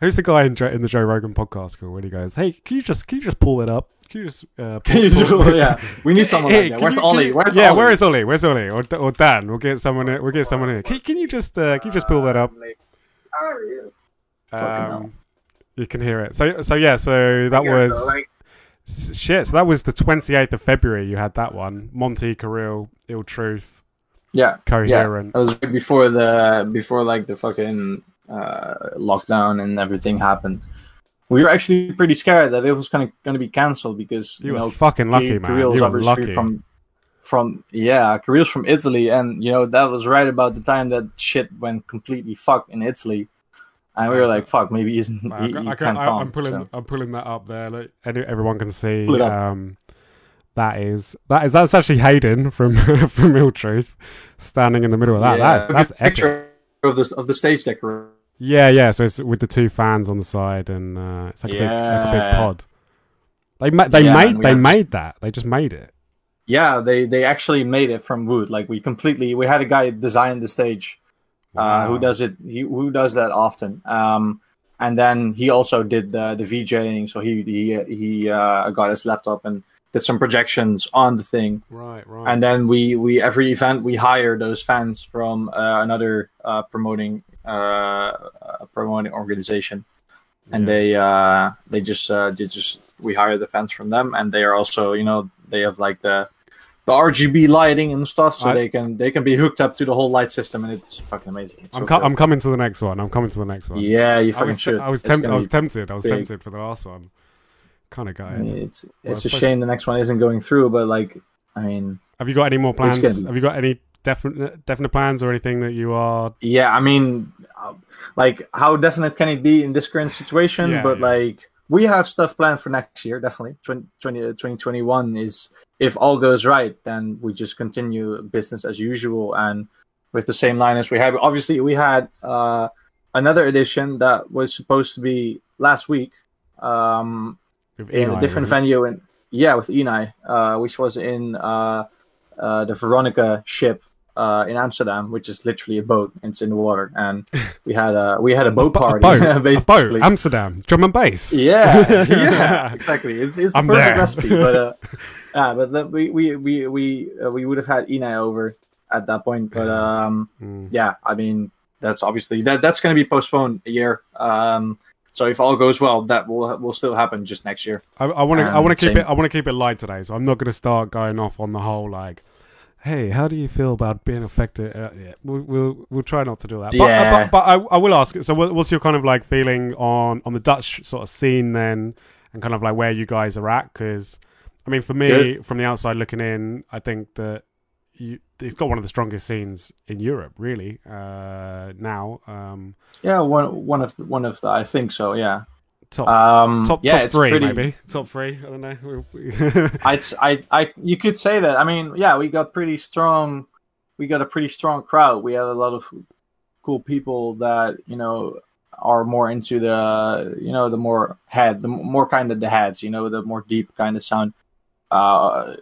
Who's the guy in, in the Joe Rogan podcast called? When he goes, "Hey, can you just can you just pull it up? Can you just uh, pull, Can you just- pull- yeah, we need someone Hey, like Where's you- Ollie? Where's yeah, Ollie? where is Ollie? Where's Ollie? Or, or Dan? We'll get someone. in- We'll get someone in. Can, can you just uh, can you just pull that up? Fucking hell. Um, you can hear it. So so yeah. So that was so, like, s- shit. So that was the 28th of February. You had that one. Monty, Kirill, Ill Truth, yeah, Coherent. That was right before the before like the fucking uh, lockdown and everything happened. We were actually pretty scared that it was gonna gonna be cancelled because You you, were know fucking lucky, Ki- man. Kirill's You were lucky. from from yeah, Kirill's from Italy, and you know that was right about the time that shit went completely fucked in Italy, and we were like, "Fuck, maybe he's he, he I can't, can, I, come." I'm pulling. so. I'm pulling that up there. Like, everyone can see. It. Um, that is that is that's actually Hayden from from Ill Truth standing in the middle of that. Yeah, That's that's picture of the of the stage decoration. Yeah, yeah. So it's with the two fans on the side, and uh, it's like, a big, like a big pod. They ma- they Yeah, made they made that. They just made it. Yeah, they they actually made it from wood. Like we completely we had a guy design the stage uh, who does it. He, who does that often. Um, and then he also did the the VJing. So he he he uh, got his laptop and did some projections on the thing. Right, right. And then we we every event we hire those fans from uh, another uh, promoting uh, promoting organization, and Yeah. they uh, they just uh, they just we hire the fans from them, and they are also you know they have like the the RGB lighting and stuff, so I- they can they can be hooked up to the whole light system, and it's fucking amazing. It's I'm, so co- I'm coming to the next one. I'm coming to the next one. yeah, you I fucking was, should. I was, temp- I was tempted. I was big. tempted for the last one. Kind of I mean, it's it's a shame the next one isn't going through, but like I mean, Have you got any more plans? be- Have you got any definite definite plans or anything that you are? yeah, I mean, uh, like how definite can it be in this current situation? Yeah, but yeah. like we have stuff planned for next year, definitely. 20, 20, 2021 is if all goes right, then we just continue business as usual and with the same line as we have. Obviously, we had uh, another edition that was supposed to be last week. Um, with in a different venue and yeah with Enei, uh, which was in uh, uh, the Veronica ship uh, in Amsterdam, which is literally a boat. It's in the water, and we had a we had a boat A bo- a party, boat, a basically. boat, Amsterdam, drum and bass. yeah, yeah, exactly. It's it's I'm perfect there. recipe, but uh, yeah, but the, we we we we uh, we would have had Enei over at that point, but um, Mm. yeah, I mean that's obviously that that's going to be postponed a year. Um, so if all goes well, that will will still happen just next year. I, want to. I want to keep it. I want to keep it light today. So I'm not going to start going off on the whole like, "Hey, how do you feel about being affected?" Uh, yeah, we'll, we'll we'll try not to do that. But, Yeah. but, but I, I will ask. So what's your kind of like feeling on on the Dutch sort of scene then, and kind of like where you guys are at? Because I mean, for me, Good. from the outside looking in, I think that you it's got one of the strongest scenes in Europe, really. Uh, now, um, Yeah, one one of the, one of the, I think so. Yeah. top Um, top yeah, top it's three pretty, maybe top three. I don't know. I I, I, you could say that. I mean, yeah, we got pretty strong. We got a pretty strong crowd. We had a lot of cool people that you know are more into the you know the more head, the more kind of the heads. You know, the more deep kind of sound. Uh,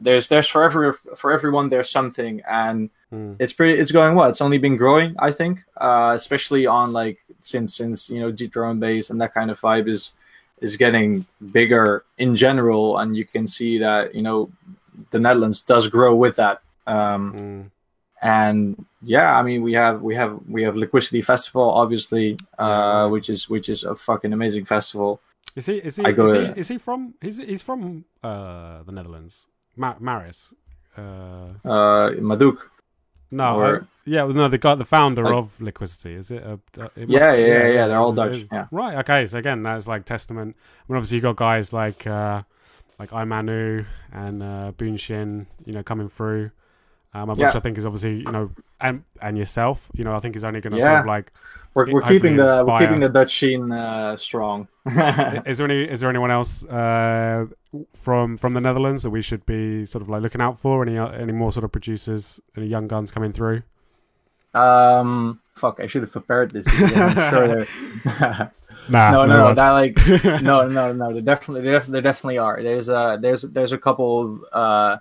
there's there's for every for everyone there's something, and Mm. it's pretty it's going well it's only been growing i think uh especially on like since since you know deep drone bass and that kind of vibe is is getting bigger in general and you can see that you know the netherlands does grow with that um Mm. and yeah i mean we have we have we have Liquicity festival obviously uh which is which is a fucking amazing festival Is he? Is he? Go Is he, there. is he from? He's he's from uh, the Netherlands. Ma- Maris. Uh, uh maduk no, Or- uh, yeah, no, the guy, the founder Like- of Liquicity. Is it? A, uh, it Yeah, be- yeah, yeah, yeah, they're all Dutch, is. yeah. Right. Okay. So again, that's like testament. I mean, obviously you got guys like uh, like Imanu and uh, Buunshin, you know, coming through. Um, which Yeah. I think is obviously you know, and and yourself, you know, I think is only going to Yeah. sort of like. we're, we're keeping the we're keeping the dutch scene uh strong is there any is there anyone else uh, from from the Netherlands that we should be sort of like looking out for? Any uh, any more sort of producers, any young guns coming through? Um, fuck, I should have prepared this. I'm sure there. Nah, no, no, no, that like no, no, no. There definitely, there, there definitely are. There's uh, there's there's a couple. Of, uh,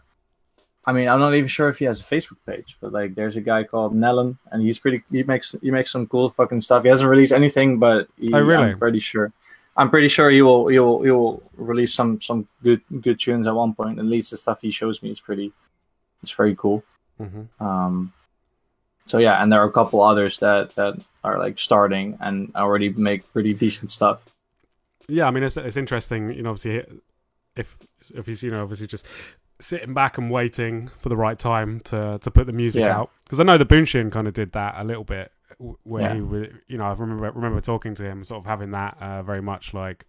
I mean, I'm not even sure if he has a Facebook page, but like, there's a guy called Nellen, and he's pretty. He makes he makes some cool fucking stuff. He hasn't released anything, but he, Oh, really? I'm pretty sure. I'm pretty sure he will. He will. He will release some some good good tunes at one point. At least the stuff he shows me is pretty. It's very cool. Mhm. Um, so yeah, and there are a couple others that that are like starting and already make pretty decent stuff. Yeah, I mean it's it's interesting. You know, obviously, if if he's you know obviously just sitting back and waiting for the right time to to put the music Yeah. out because I know the Buunshin kind of did that a little bit where Yeah. he was you know I remember remember talking to him sort of having that uh, very much like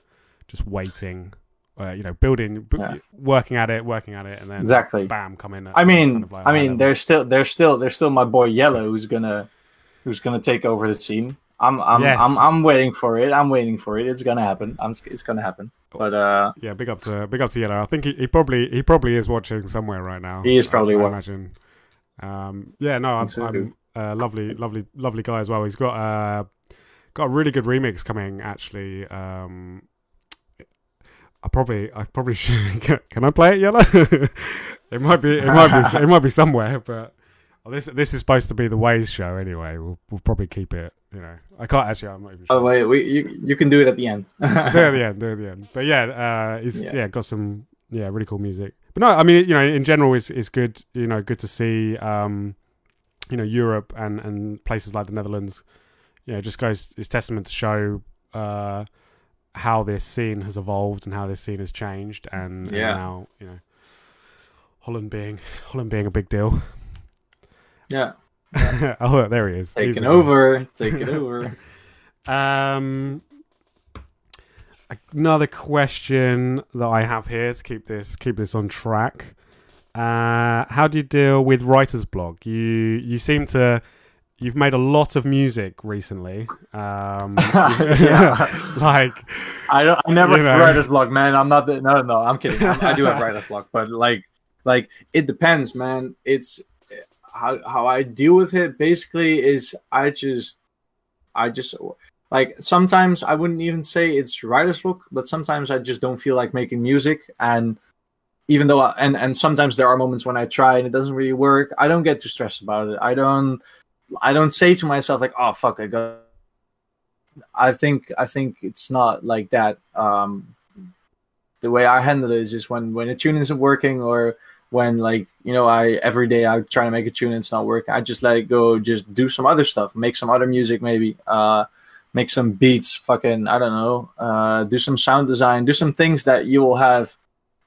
just waiting. Uh, you know, building, Yeah. working at it, working at it, and then Exactly. bam, come in. at I mean, kind of like I mean, there's still there's still there's still my boy Yellow who's gonna who's gonna take over the scene. I'm I'm Yes. I'm, I'm waiting for it. I'm waiting for it. It's gonna happen. I'm, it's gonna happen. But uh, Yeah, big up to big up to Yellow. I think he, he probably he probably is watching somewhere right now. He is probably I, wa- imagine. Um, yeah, no, I'm, Think I'm too. uh, lovely, lovely, lovely guy as well. He's got uh, got a really good remix coming actually. Um, I probably I probably should can, can I play it Yellow? it might be it might be it might be somewhere, but Well, this this is supposed to be the Ways show anyway. We'll we'll probably keep it. You know, I can't actually. I'm not even sure. Oh wait, we you, you can do it at the end. do it at the end. Do it at the end. But yeah, uh, it's yeah. Yeah. got some yeah really cool music. But no, I mean you know in general it's it's good. You know, good to see. Um, you know Europe and and places like the Netherlands. You know, just goes it's testament to show. Uh, how this scene has evolved and how this scene has changed, and, and now you know Holland being Holland being a big deal. yeah, oh, there he is. He's taking the- over, taking over. Um, another question that I have here to keep this keep this on track. Uh, how do you deal with writer's block? You you seem to you've made a lot of music recently. Um, Yeah. like I don't. I never You know. writer's block, man. I'm not. The, no, no. I'm kidding. I'm, I do have writer's block, but like, like it depends, man. It's how how I deal with it. Basically, is I just, I just like sometimes I wouldn't even say it's writer's block, but sometimes I just don't feel like making music, and even though I, and and sometimes there are moments when I try and it doesn't really work. I don't get too stressed about it. I don't. I don't say to myself like, "Oh fuck, I got." I think I think it's not like that. Um, the way I handle it is just when when a tune isn't working or when like you know I every day I try to make a tune and it's not working. I just let it go. Just do some other stuff. Make some other music maybe. Uh, make some beats. Fucking I don't know. Uh, do some sound design. Do some things that you will have.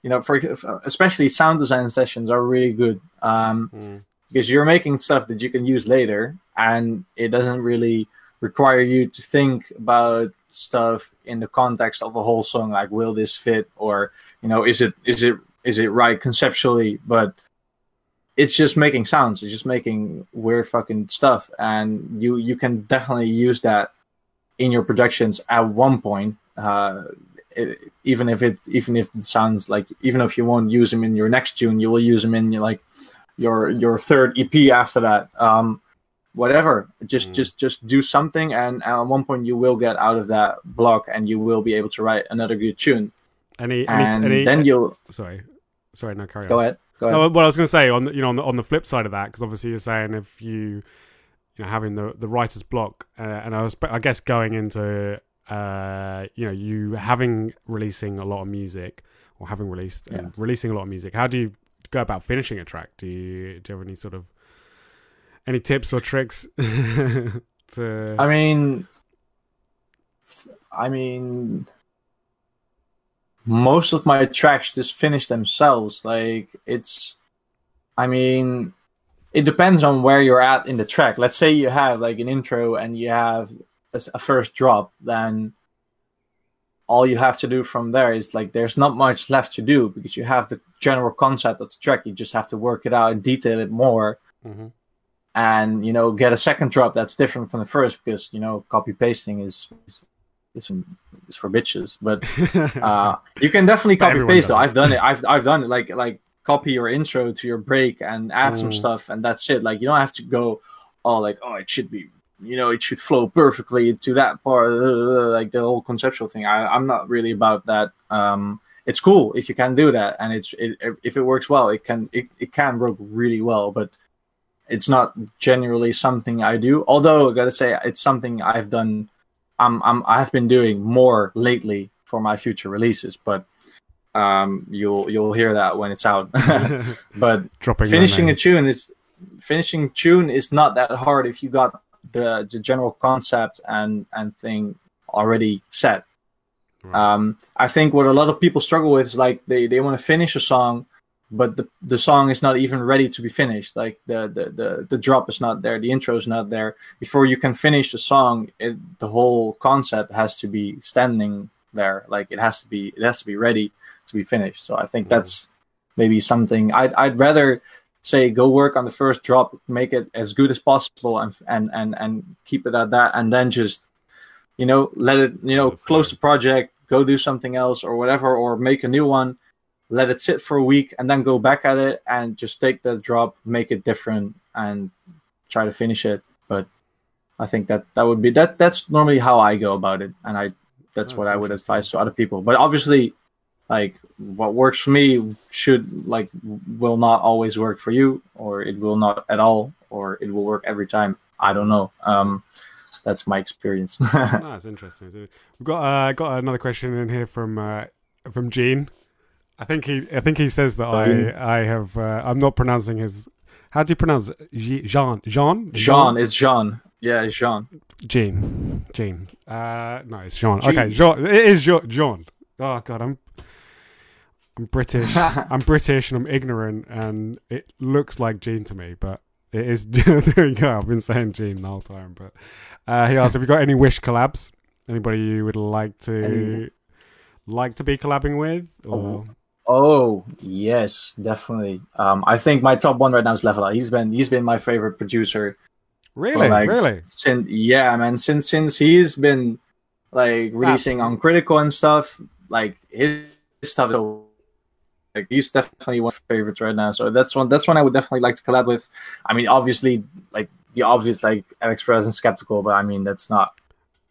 You know, for especially sound design sessions are really good. Um, mm, because you're making stuff that you can use later and it doesn't really require you to think about stuff in the context of a whole song like will this fit or you know is it is it is it right conceptually but it's just making sounds it's just making weird fucking stuff and you you can definitely use that in your productions at one point uh it, even if it even if it sounds like even if you won't use them in your next tune you will use them in your like your your third EP after that. Um, whatever, just Mm. just just do something, and at one point you will get out of that block, and you will be able to write another good tune. any, any, And any then you'll sorry, sorry, no, carry on. go ahead. Go ahead. No, what I was going to say on the, you know on the, on the flip side of that, because obviously you're saying if you you know having the the writer's block, uh, and I was I guess going into uh, you know you having releasing a lot of music or having released and releasing a lot of music. How do you go about finishing a track? Do you do you have any sort of any tips or tricks to? I mean, I mean, most of my tracks just finish themselves. Like it's, I mean, it depends on where you're at in the track. Let's say you have like an intro and you have a first drop, then all you have to do from there is like there's not much left to do because you have the general concept of the track. You just have to work it out and detail it more Mhm. and you know get a second drop that's different from the first because you know copy pasting is is, is, is for bitches but uh you can definitely copy paste though i've done it i've i've done it like like copy your intro to your break and add some Mm. stuff and that's it like you don't have to go oh like oh it should be you know it should flow perfectly to that part like the whole conceptual thing I, i'm not really about that um it's cool if you can do that and it's it, if it works well it can it, it can work really well but it's not generally something I do. Although I gotta say, it's something I've done. I'm, I'm I have been doing more lately for my future releases, but um, you'll you'll hear that when it's out. but Dropping finishing a tune is finishing tune is not that hard if you got the the general concept and and thing already set. Right. Um, I think what a lot of people struggle with is like they, they want to finish a song, but the, the song is not even ready to be finished. Like the, the, the, the drop is not there, the intro is not there. Before you can finish the song, it, the whole concept has to be standing there. Like it has to be it has to be ready to be finished. So I think that's maybe something I'd I'd rather say go work on the first drop, make it as good as possible, and and and and keep it at that, and then just you know let it you know close the project, go do something else or whatever, or make a new one. Let it sit for a week and then go back at it and just take the drop, make it different, and try to finish it. But I think that that would be that. That's normally how I go about it, and I that's Oh, what I would advise to other people. But obviously, like what works for me should like will not always work for you, or it will not at all, or it will work every time. I don't know. Um, that's my experience. no, interesting. We've got uh, got another question in here from uh, from Gene. I think he I think he says that I I have uh, I'm not pronouncing his. How do you pronounce it? Jean Jean Jean it's Jean. Yeah, it's Jean. Jean Jean. Uh, no, it's Jean. Jean. Okay, Jean. It is Jean. Jean. Oh god, I'm I'm British. I'm British and I'm ignorant, and it looks like Gene to me, but it is. there you go. I've been saying Gene the whole time, but uh, he asked, "Have you got any Wish collabs? Anybody you would like to any... like to be collabing with?" Or... Oh. Oh yes, definitely. Um, I think my top one right now is Level He's been he's been my favorite producer. Really, like, really. Since yeah, man. Since since he's been like releasing on Critical and stuff, like his stuff is like he's definitely one of my favorites right now. So that's one that's one I would definitely like to collab with. I mean, obviously, like the obvious like Alix Perez and Skeptical, but I mean that's not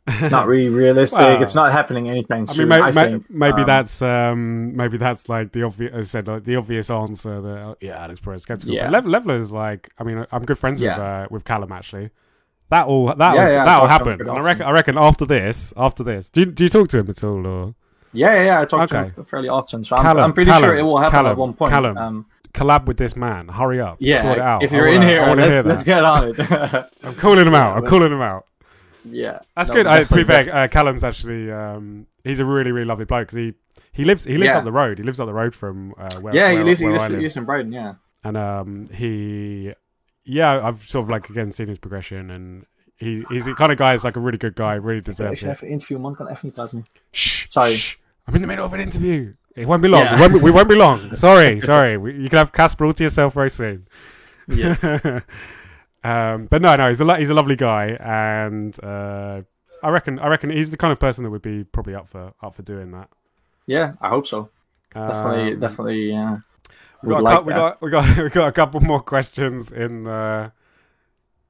it's not really realistic. well, it's not happening anytime soon. I mean, may, I may, maybe um, that's um, maybe that's like the obvious. I said like, the obvious answer. That uh, yeah, Alix Perez skeptical. Yeah. But is like. I mean, I'm good friends yeah. with uh, with Callum actually. That will that yeah, was, yeah, that will happen. And I reckon I reckon after this after this. Do you, do you talk to him at all or? Yeah, yeah, yeah. I talk okay. to him fairly often, so Callum, I'm, I'm pretty Callum, sure it will happen Callum, at one point. Callum, um, collab with this man. Hurry up. Yeah, sort it out. If you're in here, let's, let's get on it. I'm calling him out. I'm calling him out. Yeah, that's no, good. Uh, to be fair, uh, Callum's actually um, he's a really really lovely bloke because he he lives he lives yeah. up the road. He lives up the road from uh, where yeah where, he lives where he lives, he lives in Brighton. Yeah, and um, he yeah I've sort of like again seen his progression and he he's the kind of guy. Is like a really good guy. Really deserves it. Even interview man kan even niet Shh. Sorry. Shh. I'm in the middle of an interview. It won't be long. Yeah. We, won't be, we, won't be, long. Sorry, sorry. We, you can have Casper all to yourself very soon. Yes. um, but no, no, he's a he's a lovely guy, and uh, I reckon I reckon he's the kind of person that would be probably up for up for doing that. Yeah, I hope so. Definitely, um, definitely. Yeah. We got, like we got we got we got a couple more questions in the.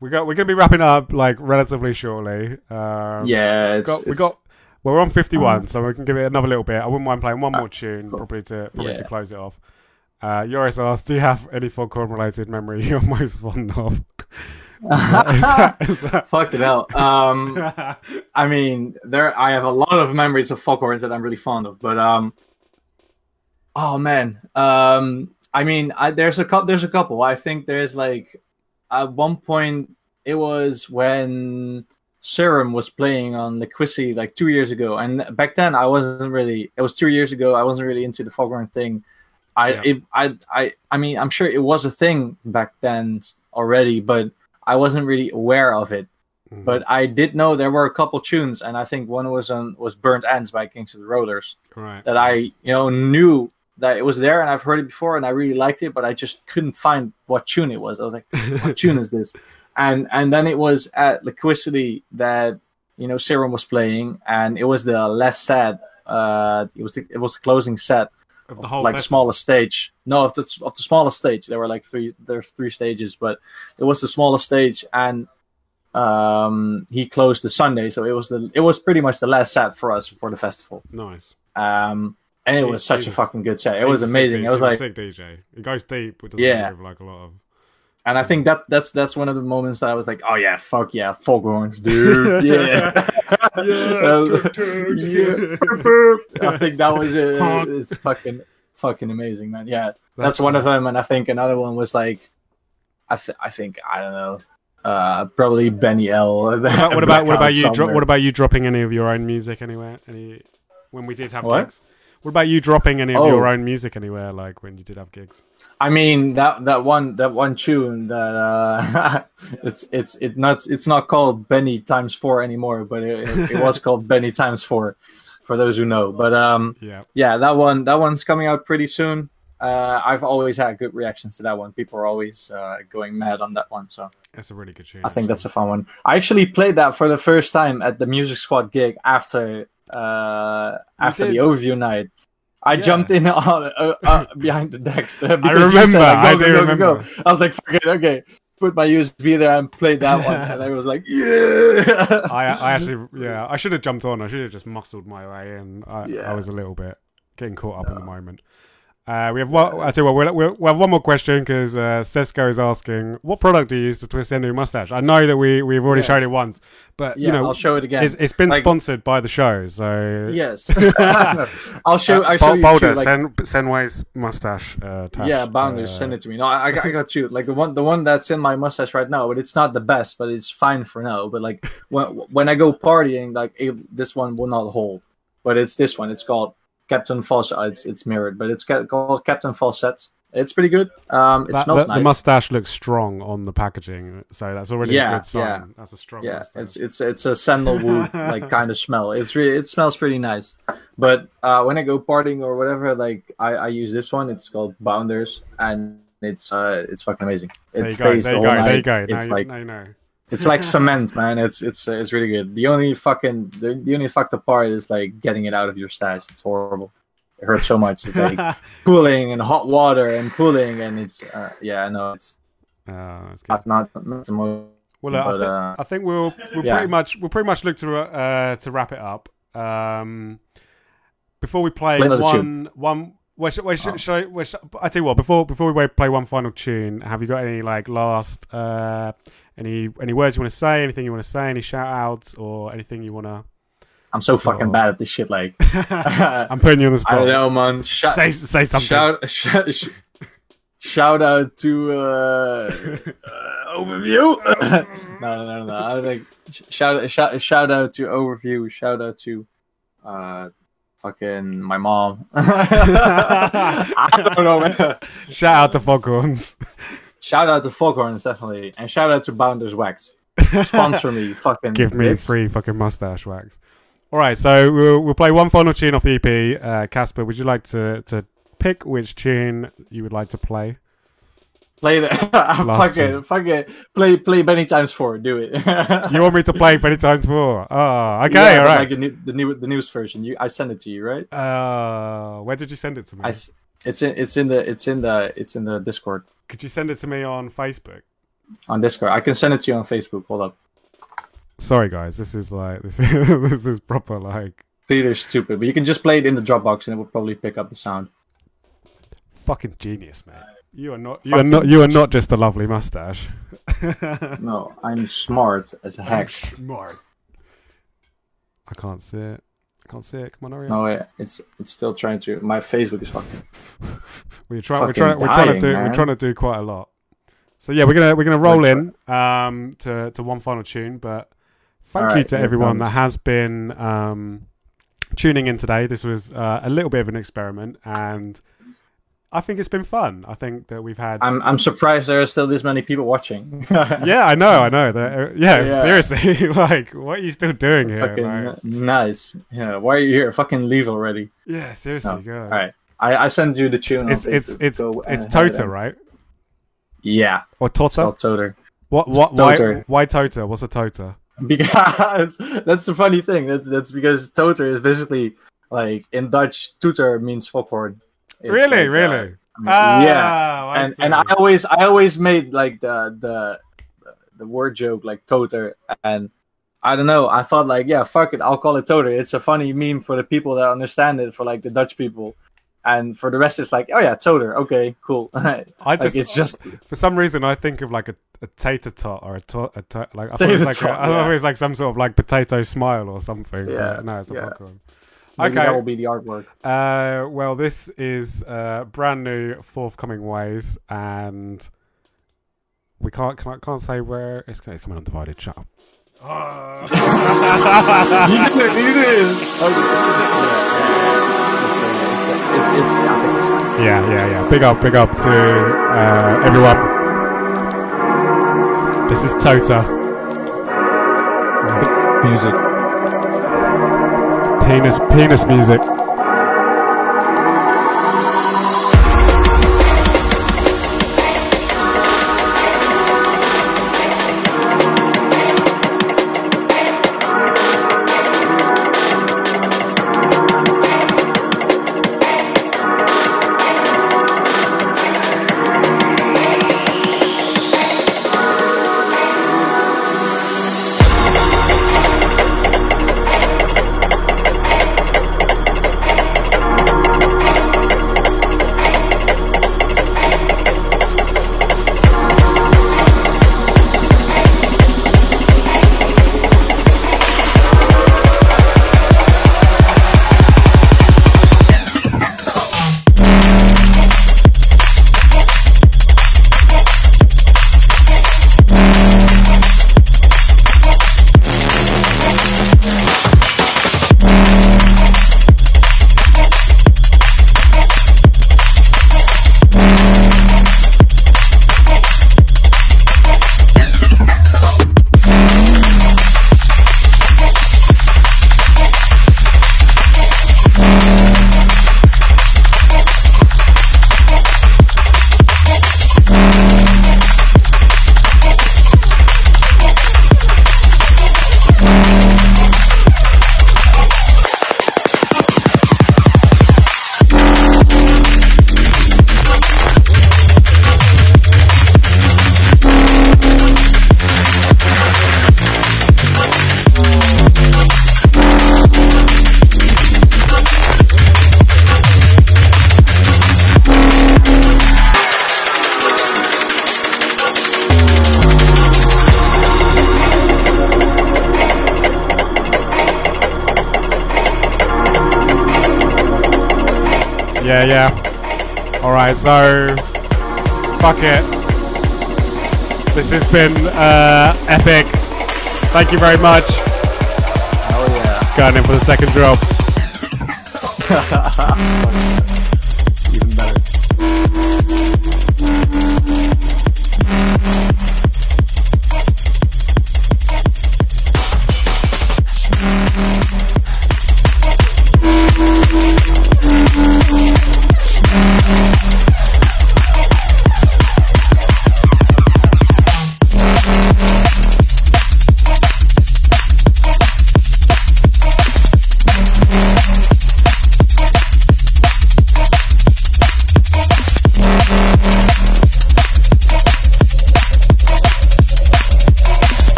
We got we're gonna be wrapping up like relatively shortly. Um, yeah, it's, got, it's... we got we're on 51, um, so we can give it another little bit. I wouldn't mind playing one more uh, tune, cool. probably to probably yeah. to close it off. Uh, asks, "Do you have any Foghorn related memory you're most fond of?" is that, is that... Fuck it out. Um, I mean, there I have a lot of memories of Foghorns that I'm really fond of, but um, oh man, um, I mean, I, there's a couple. There's a couple. I think there's like at one point it was when Serum was playing on the Quizzy like two years ago, and back then I wasn't really. It was two years ago. I wasn't really into the Foghorn thing. I, yeah. it, I, I, I mean, I'm sure it was a thing back then already, but I wasn't really aware of it. Mm-hmm. But I did know there were a couple tunes, and I think one was on was "Burnt Ends" by Kings of the Rollers. Right. That I, you know, knew that it was there, and I've heard it before, and I really liked it, but I just couldn't find what tune it was. I was like, "What tune is this?" and and then it was at Liquicity that you know Serum was playing, and it was the less sad. Uh, it was the, it was the closing set of the whole like the smallest stage. No, of the of the smallest stage. There were like three there's three stages, but it was the smallest stage, and um, he closed the Sunday, so it was the it was pretty much the last set for us for the festival. Nice. Um, and it was such a fucking good set. It was amazing. It was like sick DJ. It goes deep, but doesn't yeah. like a lot of and I think that that's that's one of the moments that I was like, oh yeah, fuck yeah, foghorns, dude, yeah, yeah, yeah. I think that was it. It's fucking fucking amazing, man. Yeah, that's, that's one of them, and I think another one was like, I th- I think I don't know, uh, probably Benny L. What about what about, what about you? Dro- what about you dropping any of your own music anywhere? Any when we did have what? gigs? What about you dropping any of oh. your own music anywhere, like when you did have gigs? I mean that that one that one tune that uh, it's it's it not it's not called Benny times four anymore, but it, it, it was called Benny times four, for those who know. But um, yeah, yeah, that one that one's coming out pretty soon. Uh, I've always had good reactions to that one. People are always uh, going mad on that one. So that's a really good tune. I think that's a fun one. I actually played that for the first time at the Music Squad gig after uh, after the overview night. I yeah. jumped in uh, uh, behind the decks. Uh, I remember. Said, like, I go, go, remember. Go. I was like, Fuck it, okay. Put my USB there and played that one, and I was like, yeah. I, I actually, yeah, I should have jumped on. I should have just muscled my way in. I, yeah. I was a little bit getting caught up in the moment. Uh, we have one. I tell you what, we'll, we'll, we'll have one more question because uh, Sesko is asking, "What product do you use to twist into your mustache?" I know that we we've already Yes. shown it once, but Yeah, you know, I'll show it again. it's, it's been Like- sponsored by the show, so Yes, I'll show. I show Uh, you Boulder, two, like, Sen, Senway's mustache. Uh, tash, yeah, Bounders, uh, send it to me. No, I, I got- got. Like the one, the one that's in my mustache right now, but it's not the best, but it's fine for now. But like when when I go partying, like it, this one will not hold. But it's this one. It's called Captain Fawcett. It's it's mirrored, but it's called Captain Fawcett. It's pretty good. Um, it that- smells the, nice. the mustache looks strong on the packaging, so that's already a Yeah, good sign. yeah. That's a strong. yeah, mustache. it's it's it's a sandalwood like kind of smell. It's really it smells pretty nice. But uh, when I go partying or whatever, like I, I use this one. It's called Bounders, and it's uh it's fucking amazing. It there you go. stays There the you whole go. night. There you go. Now It's you, like now you know. It's like cement, man. It's it's uh, it's really good. The only fucking the, the only fucked up part is like getting it out of your stash. It's horrible. It hurts so much. It's like cooling and hot water and cooling, and it's uh, yeah, I know it's Uh, it's good. not not, not the most. Well, look, I, but, thi- uh, I think we'll we'll yeah. pretty much we'll pretty much look to uh, to wrap it up. Um, before we play Play another one one. Well, should, well, should, Oh. should I, well, should, I tell you what. Before before we play one final tune, have you got any like last uh, any any words you want to say? Anything you want to say? Any shout outs or anything you want to? I'm so So- fucking bad at this shit. Like I I'm putting you on the spot. I don't know, man. Shout, Say say something. shout, shout, sh- shout out to uh, uh, overview. no, no, no, no. I think sh- shout shout shout out to overview. Shout out to uh, fucking my mom. I don't know, man. Shout out to Foghorns. Shout out to Foghorns definitely, and shout out to Bounders Wax. Sponsor me, fucking. Give me dicks. free fucking mustache wax. All right, so we'll, we'll play one final tune off the EP. Uh, Casper, would you like to, to pick which tune you would like to play? Play the fuck it, fuck it. Play play Benny times four. Do it. You want me to play Many Times Four? Oh, okay, Yeah, all but. Like the new, the new the news version. You, I sent it to you, right? uh, where did you send it to me? I it's in it's in the it's in the it's in the Discord Could you send it to me on Facebook? on Discord. I can send it to you on Facebook. Hold up. Sorry, guys. This is like this. Is, this is proper like Peter's stupid, but you can just play it in the Dropbox and it will probably pick up the sound. fucking genius, man. You are not. You are not. You are not just a lovely mustache. No, I'm smart as a heck. Smart. I can't see it. I can't see it. Come on, hurry up. No, wait, it's it's still trying to. My Facebook is fucking. We're trying. We're trying. We're trying to dying, do. We're trying to do quite a lot. So yeah, we're gonna we're gonna roll in um to to one final tune, but thank you to everyone that has been um tuning in today. This was uh, a little bit of an experiment, and I think it's been fun. I think that we've had. I'm I'm surprised there are still this many people watching. yeah, I know, I know. That, uh, yeah, Yeah. seriously, like, what are you still doing here? fucking Like- nice. Yeah, why are you here? Fucking leave already. yeah, seriously, Oh, go. All right, I I send you the tune. It's it's it's Go it's Tota, right? Yeah, Or it's Tota? Toter. What what why Toter. why Tota? What's a Tota? Because that's the funny thing. That's that's because Toter is basically like in Dutch. Tutor means foghorn. Really, like, uh, really. yeah. Oh, and see. and I always I always made like the the the word joke like toter and I don't know I thought like yeah fuck it I'll call it toter it's a funny meme for the people that understand it for like the Dutch people and for the rest it's like oh yeah toter okay cool like I just it's just for some reason I think of like a, a tater tot or a tot like I thought it was like a, I thought it was like some sort of like potato smile or something. Yeah, no, it's a yeah. popcorn. Maybe Okay. that will be the artwork Uh, well, this is uh, brand new, forthcoming ways, and we can't can't, can't say where it's, it's coming undivided. Shut up. you did it you did okay. Yeah, yeah, yeah. Big up, big up to uh, everyone. This is Tota. Music. Penis, penis music. Yeah. All right, so fuck it. This has been uh, epic. Thank you very much. Hell yeah. Going in for the second drop.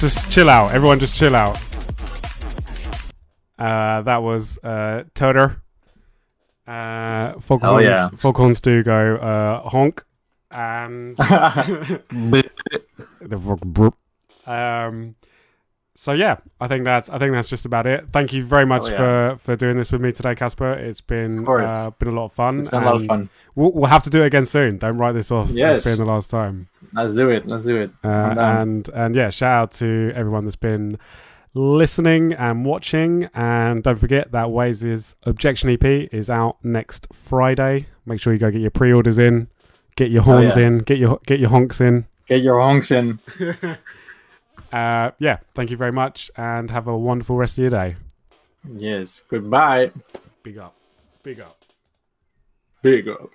Just chill out. Everyone, just chill out. Uh, that was uh, Toter. Uh, Foghorns, yeah. Foghorns do go uh, honk, and broop. Um, so yeah, I think that's I think that's just about it. Thank you very much Oh, yeah. for for doing this with me today, Casper. It's been uh, been a lot of fun. It's been a lot of fun. We'll, we'll have to do it again soon. Don't write this off. Yes. It's been the last time. Let's do it. Let's do it. Uh, and and yeah, shout out to everyone that's been listening and watching. And don't forget that Waze's Objection EP is out next Friday. Make sure you go get your pre-orders in, get your horns Oh, yeah. in, get your get your honks in. Get your honks in. Uh, yeah, thank you very much, and have a wonderful rest of your day. Yes. Goodbye. Big up, big up. Big up.